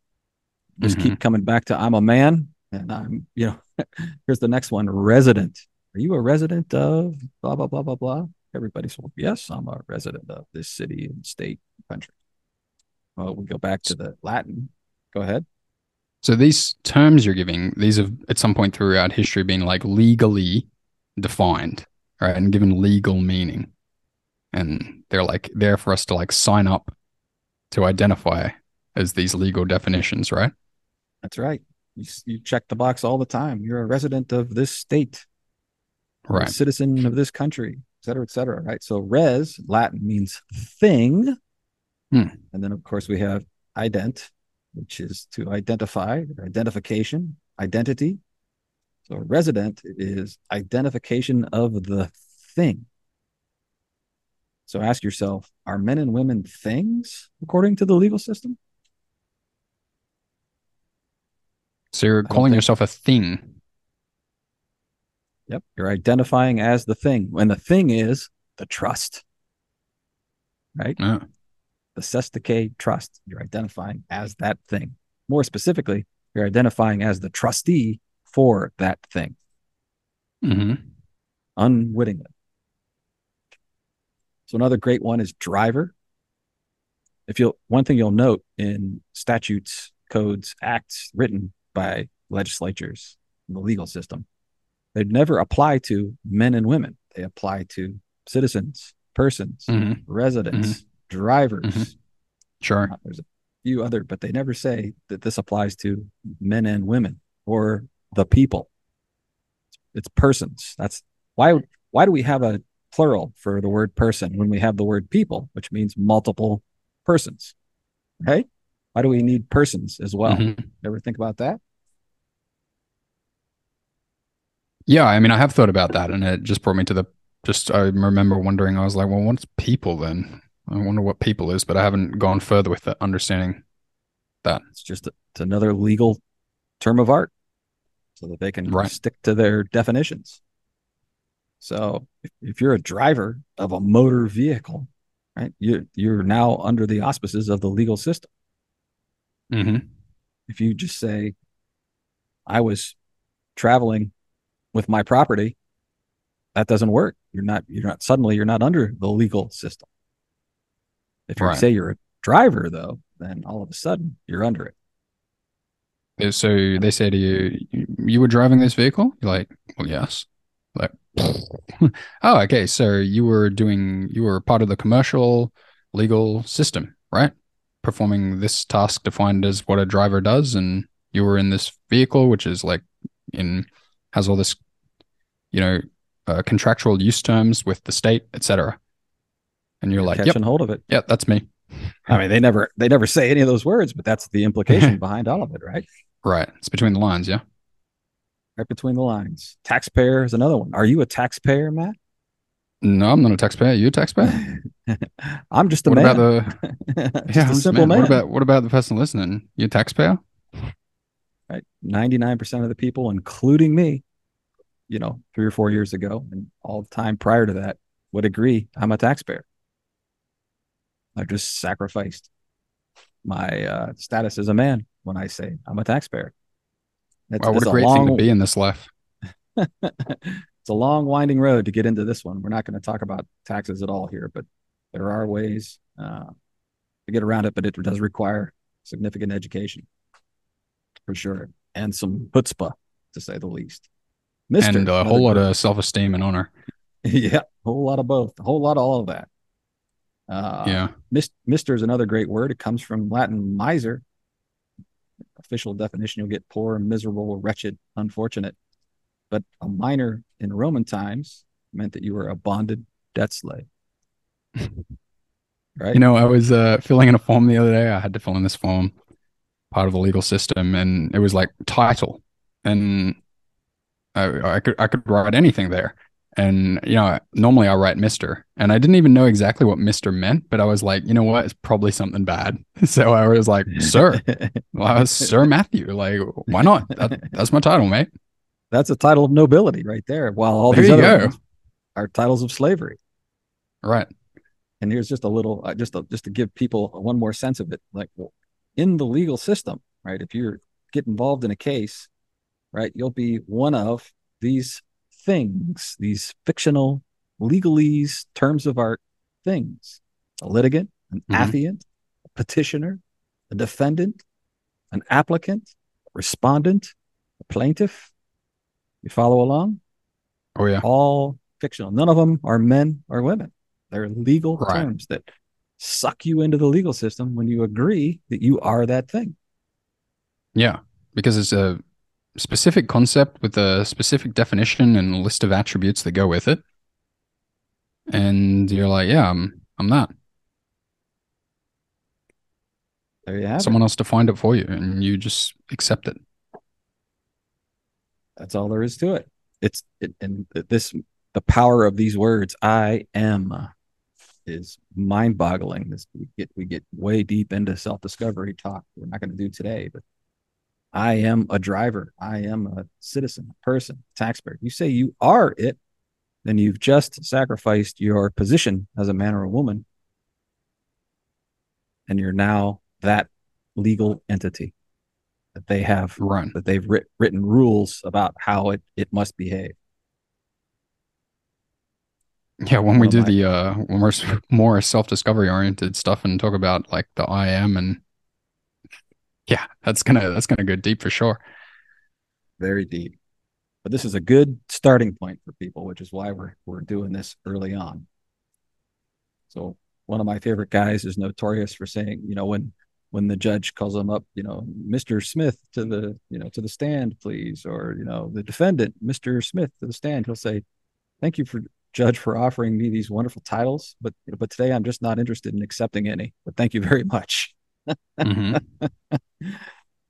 Just mm-hmm. keep coming back to I'm a man, and I'm you know. here's the next one: resident. Are you a resident of blah blah blah blah blah? Everybody's well, yes, I'm a resident of this city and state country. Well, we go back to the Latin. Go ahead. So these terms you're giving, these have at some point throughout history been like legally defined, right, and given legal meaning, and they're like there for us to like sign up to identify as these legal definitions, right? That's right. You, you check the box all the time. You're a resident of this state, right? citizen of this country et cetera, et cetera. Right. So res Latin means thing. Hmm. And then of course we have ident, which is to identify identification, identity. So resident is identification of the thing. So ask yourself, are men and women things according to the legal system? So you're calling yourself a thing. Yep. You're identifying as the thing. And the thing is the trust. Right? Yeah. The cestui trust. You're identifying as that thing. More specifically, you're identifying as the trustee for that thing. Mm-hmm. Unwittingly. So another great one is driver. If you'll one thing you'll note in statutes, codes, acts written by legislatures in the legal system they never apply to men and women. They apply to citizens, persons, mm-hmm. residents, mm-hmm. drivers. Mm-hmm. Sure. Uh, there's a few other, but they never say that this applies to men and women or the people. It's persons. That's why why do we have a plural for the word person when we have the word people, which means multiple persons? Right? Why do we need persons as well? Mm-hmm. Ever think about that? Yeah, I mean, I have thought about that, and it just brought me to the. Just I remember wondering. I was like, well, what's people then? I wonder what people is, but I haven't gone further with it, understanding that. It's just a, it's another legal term of art, so that they can right. stick to their definitions. So, if, you're a driver of a motor vehicle, right, you you're now under the auspices of the legal system. Mm-hmm. If you just say, "I was traveling with my property, that doesn't work. You're not, you're not, suddenly you're not under the legal system. If you Right. say you're a driver, though, then all of a sudden you're under it. So they say to you, you were driving this vehicle? You're like, well, yes. Like, oh, okay. So you were doing, you were part of the commercial legal system, right? Performing this task defined as what a driver does. And you were in this vehicle, which is like in, has all this, you know, uh, contractual use terms with the state, etc. And you're like, yep, catching hold of it. yeah, that's me. I mean, they never they never say any of those words, but that's the implication behind all of it, right? Right. It's between the lines. Yeah. Right between the lines. Taxpayer is another one. Are you a taxpayer, Matt? No, I'm not a taxpayer. You a taxpayer? I'm just a what man. about the, yeah, a simple man. man. What about what about the person listening? You a taxpayer? right? 99% of the people, including me, you know, three or four years ago and all the time prior to that, would agree I'm a taxpayer. I've just sacrificed my uh, status as a man when I say I'm a taxpayer. It's, Wow, what a great long, thing to be in this life. it's a long, winding road to get into this one. We're not going to talk about taxes at all here, but there are ways uh, to get around it, but it does require significant education for sure and some chutzpah, to say the least. Mister, and a whole lot of self-esteem and honor. yeah, a whole lot of both, a whole lot of all of that. Uh, yeah. mis- Mister is another great word. It comes from Latin miser. Official definition: you'll get poor, miserable, wretched, unfortunate. But a minor in Roman times meant that you were a bonded debt slave. right? You know, I was uh, filling in a form the other day. I had to fill in this form, part of the legal system, and it was like title, and I, I could I could write anything there. And you know, normally I write Mister, and I didn't even know exactly what Mister meant, but I was like, you know what, it's probably something bad. So I was like, Sir, well, I was Sir Matthew. Like, why not? That, that's my title, mate. That's a title of nobility right there. While all There these other are titles of slavery. Right. And here's just a little, uh, just to, just to give people one more sense of it. Like in the legal system, right? If you're get involved in a case, right, you'll be one of these things, these fictional legalese terms of art things: a litigant, an Mhm. affiant, a petitioner, a defendant, an applicant, respondent, a plaintiff. You follow along? Oh yeah. all fictional. None of them are men or women. They're legal Right. terms that suck you into the legal system when you agree that you are that thing. Yeah, because it's a specific concept with a specific definition and a list of attributes that go with it. And you're like, yeah, I'm I'm that. There you have Someone it. else defined it for you and you just accept it. That's all there is to it. It's it, and this the power of these words I am is mind-boggling. This we get we get way deep into self-discovery talk. We're not going to do today, but I am a driver. I am a citizen, a person, taxpayer. You say you are it, then you've just sacrificed your position as a man or a woman, and you're now that legal entity that they have run, that they've writ- written rules about how it, it must behave. Yeah, when we do the uh when we're more self-discovery oriented stuff and talk about like the I am and yeah, that's gonna that's gonna go deep for sure. Very deep. But this is a good starting point for people, which is why we're we're doing this early on. So one of my favorite guys is notorious for saying, you know, when when the judge calls him up, you know, Mr. Smith to the, you know, to the stand, please, or you know, the defendant, Mr. Smith to the stand, he'll say, Thank you for judge for offering me these wonderful titles, but but today I'm just not interested in accepting any. But thank you very much. Mhm.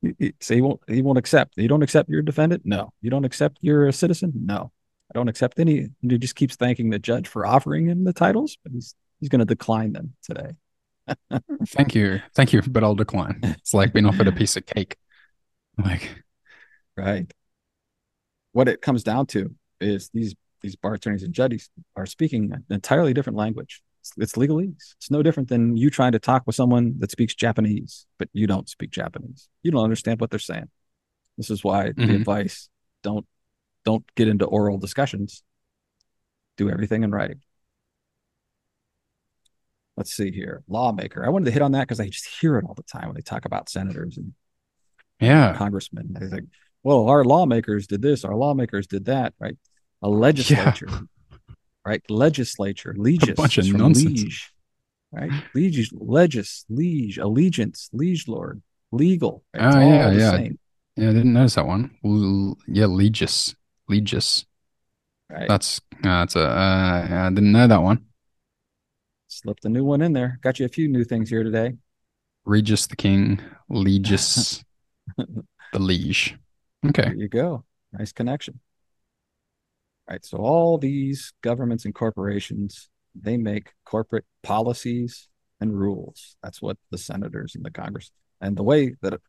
He- he- So he won't he won't accept. You don't accept your defendant? No. You don't accept you're a citizen? No. I don't accept any. And he just keeps thanking the judge for offering him the titles, but he's he's going to decline them today. Thank you. Thank you, but I'll decline. It's like being offered a piece of cake. Like, Right. What it comes down to is these these bar attorneys and judges are speaking an entirely different language. It's, it's legalese. It's no different than you trying to talk with someone that speaks Japanese, but you don't speak Japanese. You don't understand what they're saying. This is why the Mhm. advice don't don't get into oral discussions. Do everything in writing. Let's see here. Lawmaker. I wanted to hit on that because I just hear it all the time when they talk about senators and Yeah. congressmen. They think, well, our lawmakers did this, our lawmakers did that, right? A legislature, right? Legislature, legis, bunch of nonsense. liege, right? Liege, legis, liege, allegiance, liege lord, legal. Right? Oh, yeah, yeah. same, Yeah, I didn't notice that one. L- yeah, Legis. Legis. right? That's uh, that's a uh, I didn't know that one. Slipped a new one in there. Got you a few new things here today. Regis the King, Legis the Liege. Okay. There you go. Nice connection. Right. So all these governments and corporations, they make corporate policies and rules. That's what the senators and the Congress and the way that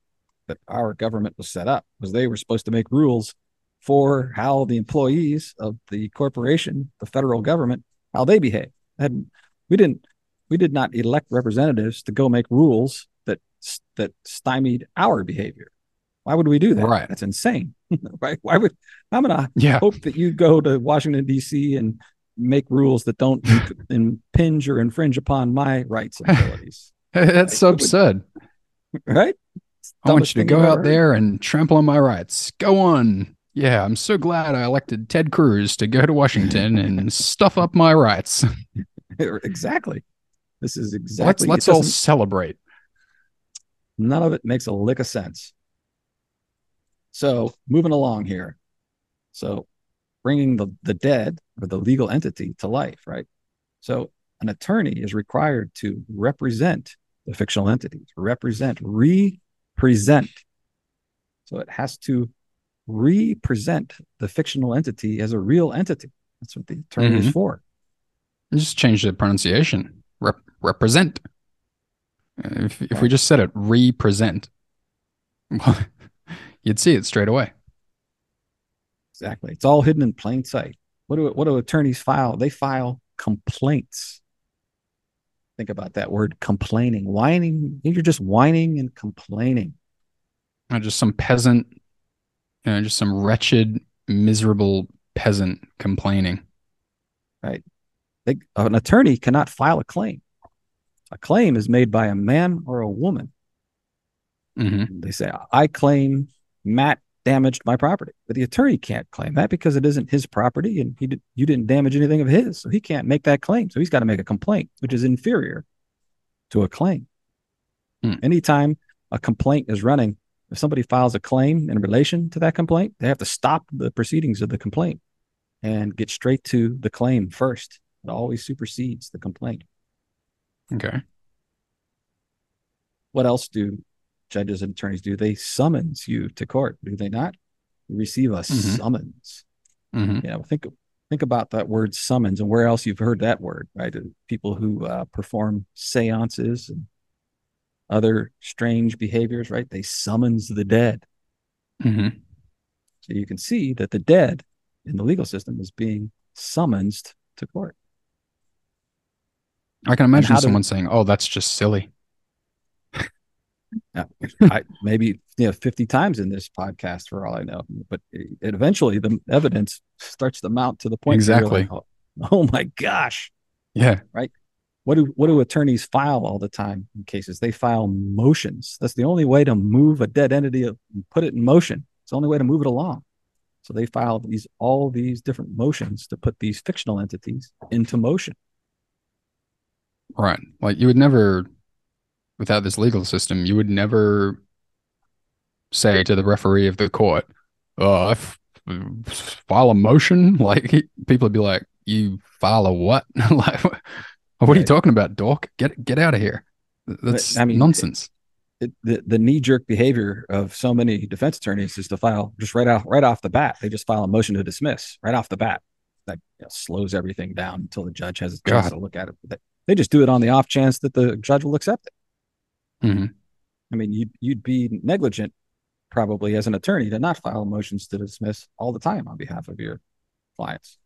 that our government was set up was they were supposed to make rules for how the employees of the corporation, the federal government, how they behave. And we didn't we did not elect representatives to go make rules that that stymied our behavior. Why would we do that? Right. That's insane. right? Why would I'm gonna Yeah. hope that you go to Washington D.C. and make rules that don't impinge or infringe upon my rights and abilities. That's so absurd. Right? I want you to go out heard. there and trample on my rights. Go on. Yeah, I'm so glad I elected Ted Cruz to go to Washington and stuff up my rights. exactly. This is let's exactly. let's all celebrate. None of it makes a lick of sense. So moving along here. So bringing the, the dead or the legal entity to life, right? So an attorney is required to represent the fictional entity, to represent, represent. So it has to represent the fictional entity as a real entity. That's what the attorney is Mhm. for. Just change the pronunciation. Rep- represent. If if we just said it, represent, you'd see it straight away. Exactly. It's all hidden in plain sight. What do what do attorneys file? They file complaints. Think about that word complaining, whining. You're just whining and complaining. Not just some peasant, you know, just some wretched, miserable peasant complaining. They, an attorney cannot file a claim. A claim is made by a man or a woman. hmm They say, I claim Matt damaged my property. But the attorney can't claim that because it isn't his property and he did, you didn't damage anything of his. So he can't make that claim. So he's got to make a complaint, which is inferior to a claim. Hmm. Anytime a complaint is running, if somebody files a claim in relation to that complaint, they have to stop the proceedings of the complaint and get straight to the claim first. It always supersedes the complaint. Okay. What else do judges and attorneys do? They summons you to court, do they not? You receive a Mhm. summons. hmm You know, think think about that word summons and where else you've heard that word, right? People who uh, perform seances and other strange behaviors, right? They summons the dead. hmm So you can see that the dead in the legal system is being summoned to court. I can imagine how do- someone saying, "Oh, that's just silly." I, maybe you know 50 times in this podcast for all I know. But it, eventually the evidence starts to mount to the point Exactly. like, oh, oh my gosh. Yeah. Right. What do what do attorneys file all the time in cases? They file motions. That's the only way to move a dead entity and put it in motion. It's the only way to move it along. So they file these all these different motions to put these fictional entities into motion. Right. Like you would never, without this legal system, you would never say to the referee of the court, "Oh, I f- file a motion." Like people would be like, "You file a what? like, what are you talking about, Dork? Get get out of here." That's I mean, nonsense. it, the the knee jerk behavior of so many defense attorneys is to file just right off right off the bat. They just file a motion to dismiss right off the bat. That you know, slows everything down until the judge has a chance God. to look at it. They just do it on the off chance that the judge will accept it. Mhm. I mean, you'd you'd be negligent probably as an attorney to not file motions to dismiss all the time on behalf of your clients.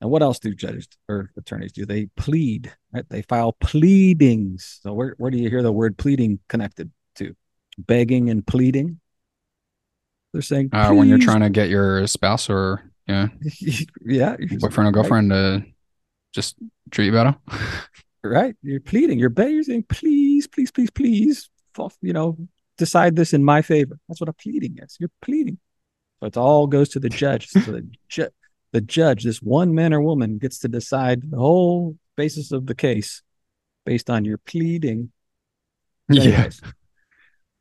And what else do judges or attorneys do? They plead, right? They file pleadings. So where, where do you hear the word pleading connected to? Begging and pleading. They're saying Uh, when you're trying to get your spouse or yeah, yeah, boyfriend or girlfriend to just treat you better. right? You're pleading. You're begging. You're saying, please, please, please, please, you know, decide this in my favor. That's what a pleading is. You're pleading. So it all goes to the judge. So the, ju- the judge, this one man or woman, gets to decide the whole basis of the case based on your pleading. yeah.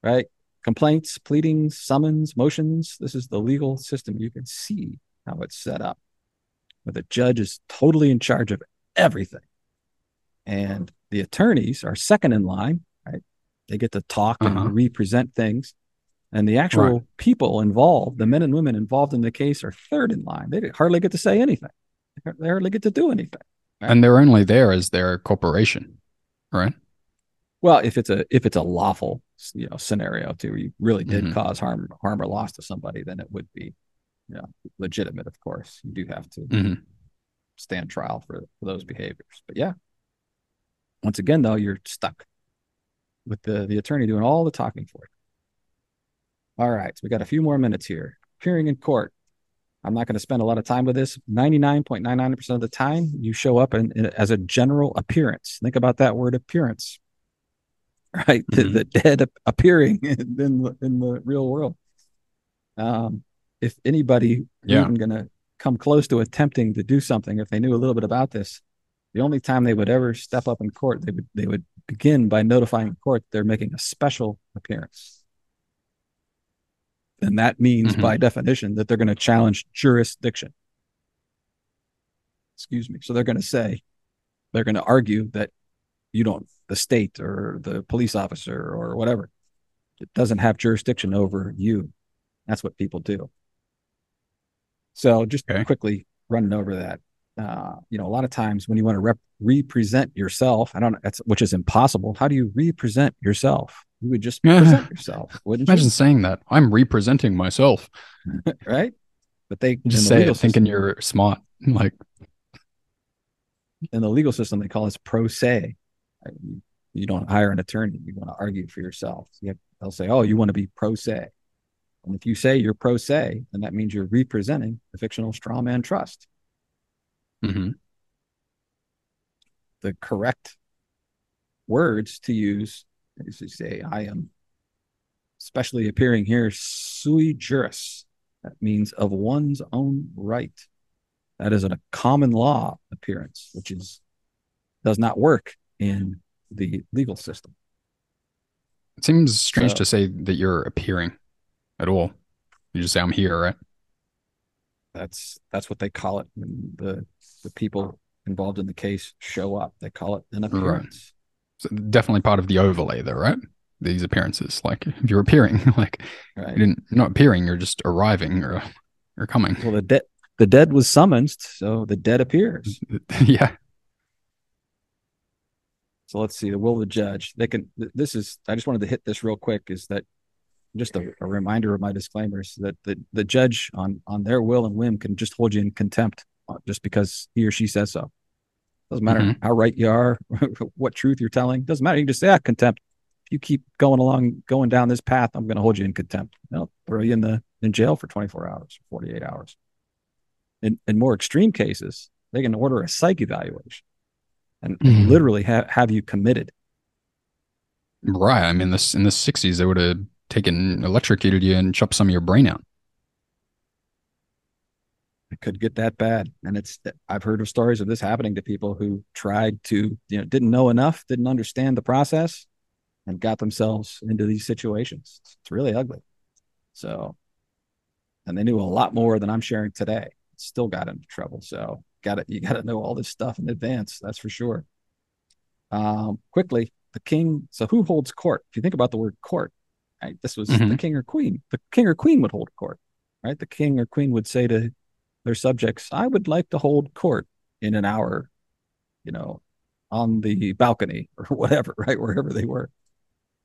Right? Complaints, pleadings, summons, motions. This is the legal system. You can see how it's set up, where the judge is totally in charge of everything. And the attorneys are second in line, right? They get to talk Uh-huh. and represent things. And the actual Right. people involved, the men and women involved in the case, are third in line. They hardly get to say anything. They hardly get to do anything. And they're only there as their corporation, right? Well, if it's a if it's a lawful you know scenario too, where you really did Mhm. cause harm harm or loss to somebody, then it would be you know legitimate. Of course, you do have to Mhm. stand trial for, for those behaviors. But yeah, once again though, you're stuck with the the attorney doing all the talking for you. All right, so we got a few more minutes here. Appearing in court. I'm not going to spend a lot of time with this. 99.99% of the time, you show up in, in- as a general appearance. Think about that word appearance right? The, Mhm. the dead ap- appearing in the, in the real world. Um, if anybody Yeah. even going to come close to attempting to do something, if they knew a little bit about this, the only time they would ever step up in court, they would they would begin by notifying the court they're making a special appearance. And that means, Mhm. by definition, that they're going to challenge jurisdiction. Excuse me. So they're going to say, they're going to argue that you don't, the state or the police officer or whatever, it doesn't have jurisdiction over you. That's what people do. So just Okay. quickly running over that. Uh, you know, a lot of times when you want to rep- represent yourself, I don't that's which is impossible. How do you represent yourself? You would just present yourself, wouldn't Imagine you? saying that. I'm representing myself. Right? But they You just the say it thinking you're smart. Like, in the legal system they call this pro se. You, don't hire an attorney. You want to argue for yourself. You have, they'll say, "Oh, you want to be pro se," and if you say you're pro se, then that means you're representing the fictional straw man trust. Mhm. The correct words to use is to say, "I am specially appearing here sui juris." That means of one's own right. That is a common law appearance, which is does not work in the legal system. it seems strange So- to say that you're appearing at all. You just say, I'm here, right? That's that's what they call it when the the people involved in the case show up. They call it an appearance. So definitely part of the overlay, though, right? These appearances. Like, if you're appearing, like, Right. you didn't, you're not appearing, you're just arriving or, or coming. Well, the dead the dead was summoned, so the dead appears. yeah. So let's see the will of the judge. They can. This is. I just wanted to hit this real quick. Is that just a, a reminder of my disclaimers that the the judge on on their will and whim can just hold you in contempt uh, just because he or she says so. Doesn't matter Mhm. how right you are, what truth you're telling. Doesn't matter. You can just say, ah, contempt. If you keep going along, going down this path, I'm going to hold you in contempt. They'll throw you in the in jail for 24 hours, 48 hours. In in more extreme cases, they can order a psych evaluation and, Mhm. literally have have you committed. Right. I mean, this in the 60s, they would have taken, electrocuted you and chopped some of your brain out. It could get that bad, and it's. I've heard of stories of this happening to people who tried to, you know, didn't know enough, didn't understand the process, and got themselves into these situations. It's really ugly. So, and they knew a lot more than I'm sharing today. Still got into trouble. So, got it. You got to know all this stuff in advance. That's for sure. Um, quickly, the king. So, who holds court? If you think about the word court, right? This was the Mhm. king or queen. The king or queen would hold court, right? The king or queen would say to their subjects, I would like to hold court in an hour, you know, on the balcony or whatever, right? Wherever they were.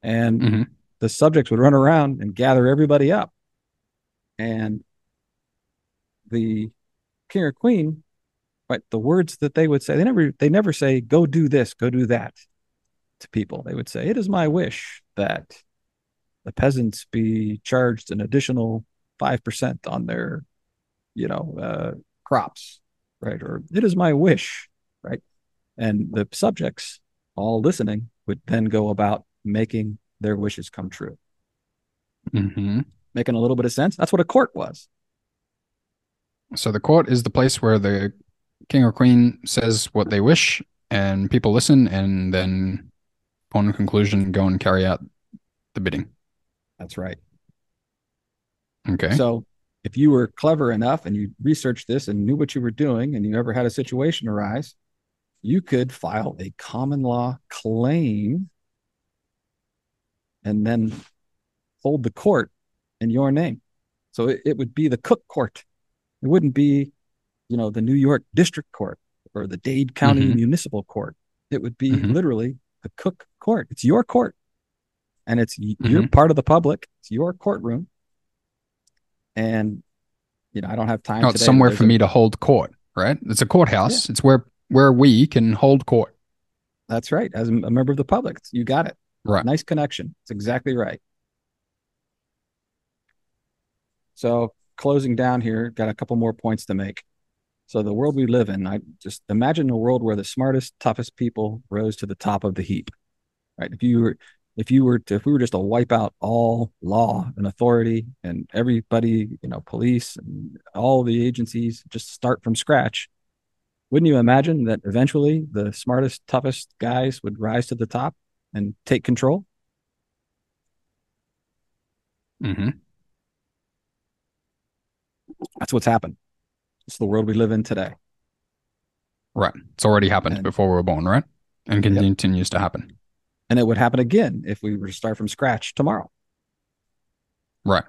And Mhm. the subjects would run around and gather everybody up. And the king or queen, right, the words that they would say, they never they never say, go do this, go do that to people. They would say, It is my wish that the peasants be charged an additional 5% on their, you know, uh, crops, right? Or it is my wish, right? And the subjects all listening would then go about making their wishes come true. hmm Making a little bit of sense. That's what a court was. So the court is the place where the king or queen says what they wish, and people listen, and then, upon conclusion, go and carry out the bidding. That's right. Okay. So if you were clever enough and you researched this and knew what you were doing and you ever had a situation arise, you could file a common law claim and then hold the court in your name. So it, it would be the Cook Court. It wouldn't be, you know, the New York District Court or the Dade County Mhm. Municipal Court. It would be Mhm. literally the Cook Court. It's your court. And it's y- mm-hmm. you're part of the public. It's your courtroom. And you know, I don't have time Oh, it's somewhere for a- me to hold court, right? It's a courthouse. It's where where we can hold court. That's right. As a member of the public, you got it. Right. Nice connection. It's exactly right. So, closing down here, got a couple more points to make. So, the world we live in, I just imagine a world where the smartest, toughest people rose to the top of the heap. Right? If you were if you were to if we were just to wipe out all law and authority and everybody, you know, police and all the agencies, just start from scratch, wouldn't you imagine that eventually the smartest, toughest guys would rise to the top and take control? Mm-hmm. That's what's happened. It's the world we live in today. Right. It's already happened And- before we were born, right? And Yep. continues to happen. And it would happen again if we were to start from scratch tomorrow. Right.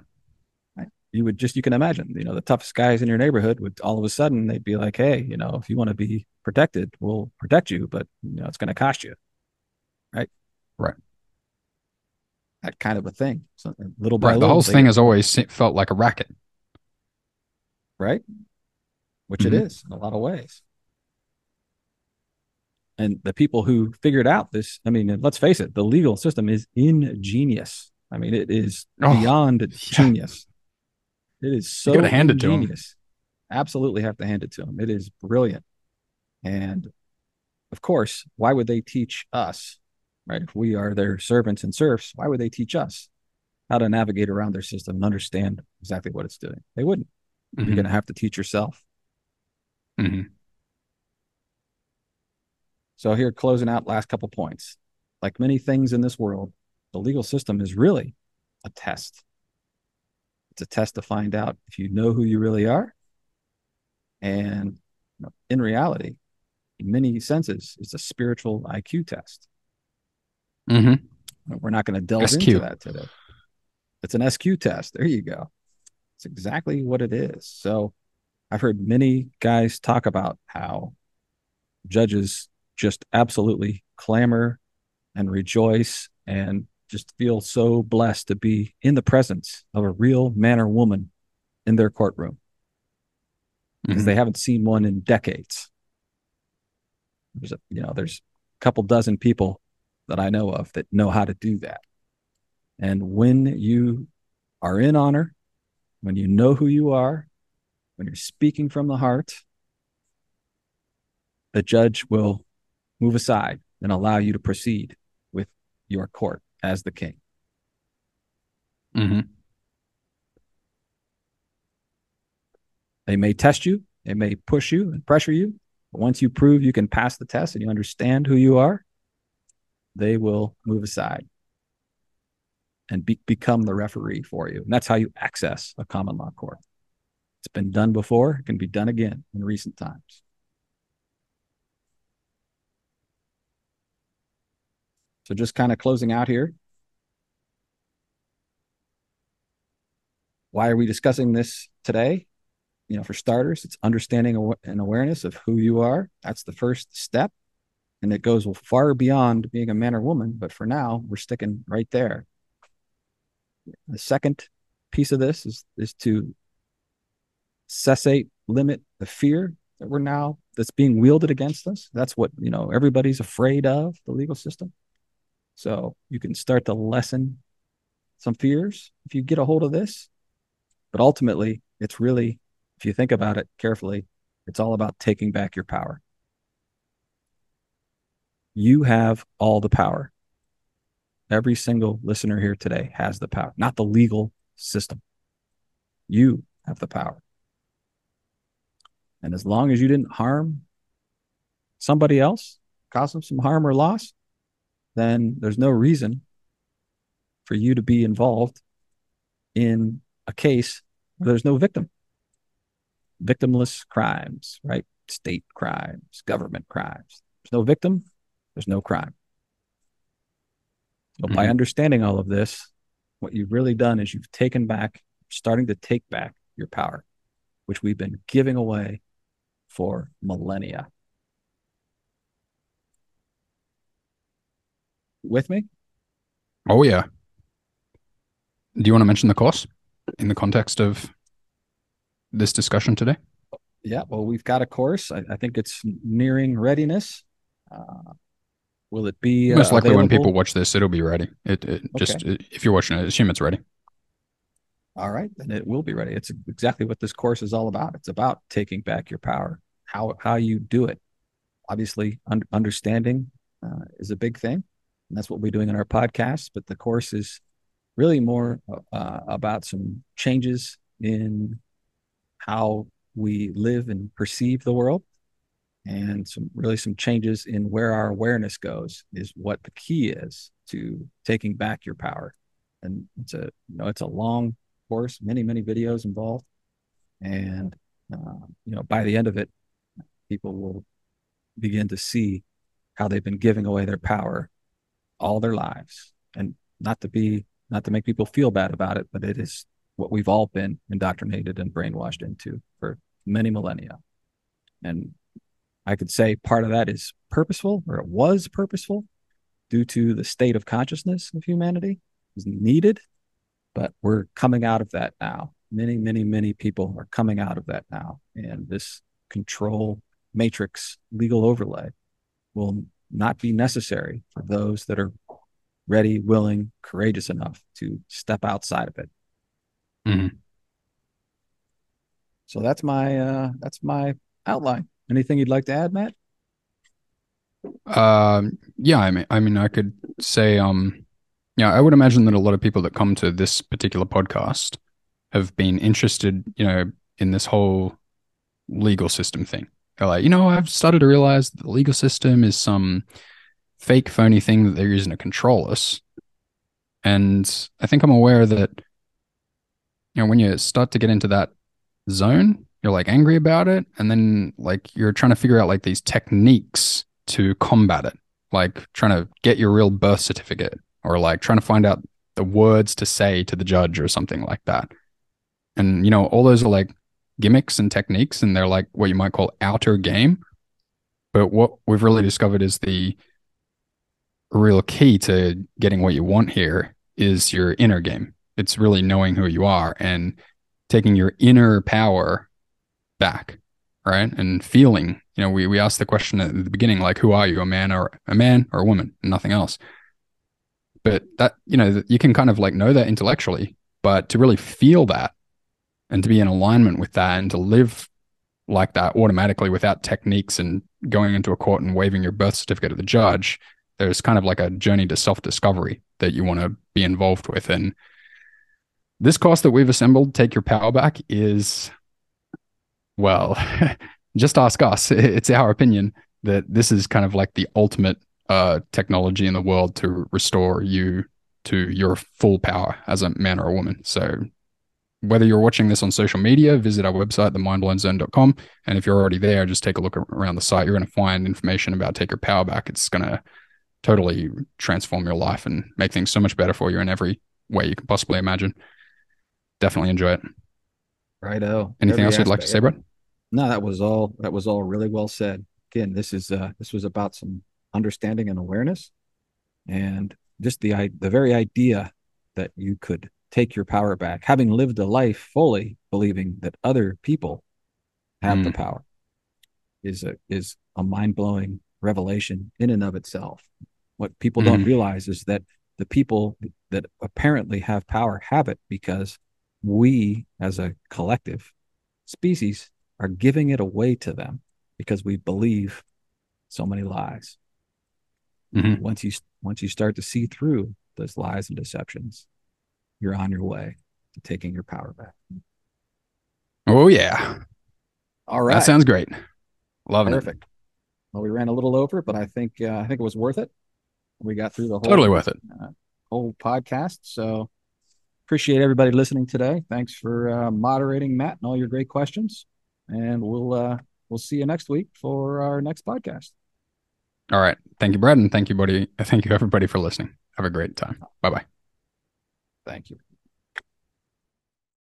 You would just, you can imagine, you know, the toughest guys in your neighborhood would all of a sudden, they'd be like, hey, you know, if you want to be protected, we'll protect you, but, you know, it's going to cost you. Right. Right. That kind of a thing. So little by Right. The whole thing get- has always felt like a racket. right? Which it Mhm. is in a lot of ways. And the people who figured out this, I mean, let's face it, the legal system is ingenious. I mean, it is Oh, beyond yeah. genius. It is so gotta hand it to ingenious. Absolutely have to hand it to them. It is brilliant. And of course, why would they teach us, right? If we are their servants and serfs, why would they teach us how to navigate around their system and understand exactly what it's doing? They wouldn't. You're Mhm. going to have to teach yourself. Mhm. So here, closing out last couple points. Like many things in this world, the legal system is really a test. It's a test to find out if you know who you really are. And you know, in reality, in many senses, it's a spiritual IQ test. Mhm. We're not going to delve SQ. into that today. It's an SQ test. There you go. It's exactly what it is. So I've heard many guys talk about how judges just absolutely clamor and rejoice and just feel so blessed to be in the presence of a real man or woman in their courtroom because Mhm. they haven't seen one in decades. There's a you know there's a couple dozen people that I know of that know how to do that. And when you are in honor, when you know who you are, when you're speaking from the heart, the judge will move aside and allow you to proceed with your court as the king. Mhm. They may test you, they may push you and pressure you. But once you prove you can pass the test and you understand who you are, they will move aside and be- become the referee for you. And that's how you access a common law court. It's been done before, it can be done again in recent times. So, just kind of closing out here. Why are we discussing this today? You know, for starters, it's understanding and awareness of who you are. That's the first step. And it goes far beyond being a man or woman. But for now, we're sticking right there. The second piece of this is, is to cessate, limit the fear that we're now that's being wielded against us. That's what, you know, everybody's afraid of the legal system. So you can start to lessen some fears if you get a hold of this. But ultimately, it's really, if you think about it carefully, it's all about taking back your power. You have all the power. Every single listener here today has the power, not the legal system. You have the power. And as long as you didn't harm somebody else, cause them some harm or loss, then there's no reason for you to be involved in a case where there's no victim. Victimless crimes, right? State crimes, government crimes. There's no victim, there's no crime. So, mm-hmm. by understanding all of this, what you've really done is you've taken back, starting to take back your power, which we've been giving away for millennia. With me? Oh, yeah. Do you want to mention the course in the context of this discussion today? Yeah, well, we've got a course. I, I think it's nearing readiness. Uh, will it be uh, most likely available? when people watch this? It'll be ready. It, it okay. just if you're watching it, assume it's ready. All right, then it will be ready. It's exactly what this course is all about. It's about taking back your power. How how you do it. Obviously, un- understanding uh, is a big thing, and that's what we're doing in our podcast. But the course is really more uh, about some changes in how we live and perceive the world and some really some changes in where our awareness goes is what the key is to taking back your power and it's a you know it's a long course many many videos involved and uh, you know by the end of it people will begin to see how they've been giving away their power all their lives and not to be not to make people feel bad about it but it is what we've all been indoctrinated and brainwashed into for many millennia and I could say part of that is purposeful, or it was purposeful, due to the state of consciousness of humanity is needed. But we're coming out of that now. Many, many, many people are coming out of that now. And this control matrix legal overlay will not be necessary for those that are ready, willing, courageous enough to step outside of it. Mm-hmm. So that's my uh, that's my outline. Anything you'd like to add, Matt? Um, yeah, I mean, I mean, I could say, um, yeah, I would imagine that a lot of people that come to this particular podcast have been interested, you know, in this whole legal system thing. They're like, you know, I've started to realize the legal system is some fake, phony thing that they're using to control us. And I think I'm aware that, you know, when you start to get into that zone, you're like angry about it. And then like you're trying to figure out like these techniques to combat it. Like trying to get your real birth certificate or like trying to find out the words to say to the judge or something like that. And you know all those are like gimmicks and techniques and they're like what you might call outer game but what we've really discovered is the real key to getting what you want here is your inner game it's really knowing who you are and taking your inner power back, right? And feeling, you know, we we asked the question at the beginning, like, who are you, a man or a man or a woman, and nothing else. But that, you know, you can kind of like know that intellectually, but to really feel that and to be in alignment with that and to live like that automatically without techniques and going into a court and waving your birth certificate at the judge, there's kind of like a journey to self discovery that you want to be involved with. And this course that we've assembled, Take Your Power Back, is well, just ask us. It's our opinion that this is kind of like the ultimate uh, technology in the world to restore you to your full power as a man or a woman. So whether you're watching this on social media, visit our website, themindblownzone.com. And if you're already there, just take a look around the site. You're going to find information about Take Your Power Back. It's going to totally transform your life and make things so much better for you in every way you can possibly imagine. Definitely enjoy it. Righto. Anything Every else you'd like to say, Brad? No, that was all. That was all really well said. Again, this is uh, this was about some understanding and awareness, and just the the very idea that you could take your power back, having lived a life fully believing that other people have mm. the power, is a is a mind blowing revelation in and of itself. What people mm. don't realize is that the people that apparently have power have it because we as a collective species are giving it away to them because we believe so many lies. Mhm. Once you once you start to see through those lies and deceptions, you're on your way to taking your power back. Oh yeah, All right. that sounds great. Loving Perfect. Well, we ran a little over, but I think uh, I think it was worth it. We got through the whole Totally worth it. whole podcast. So appreciate everybody listening today. Thanks for uh, moderating, Matt, and all your great questions. And we'll uh, we'll see you next week for our next podcast. All right. Thank you, Brad, and thank you, buddy. Thank you, everybody, for listening. Have a great time. Bye bye. Thank you.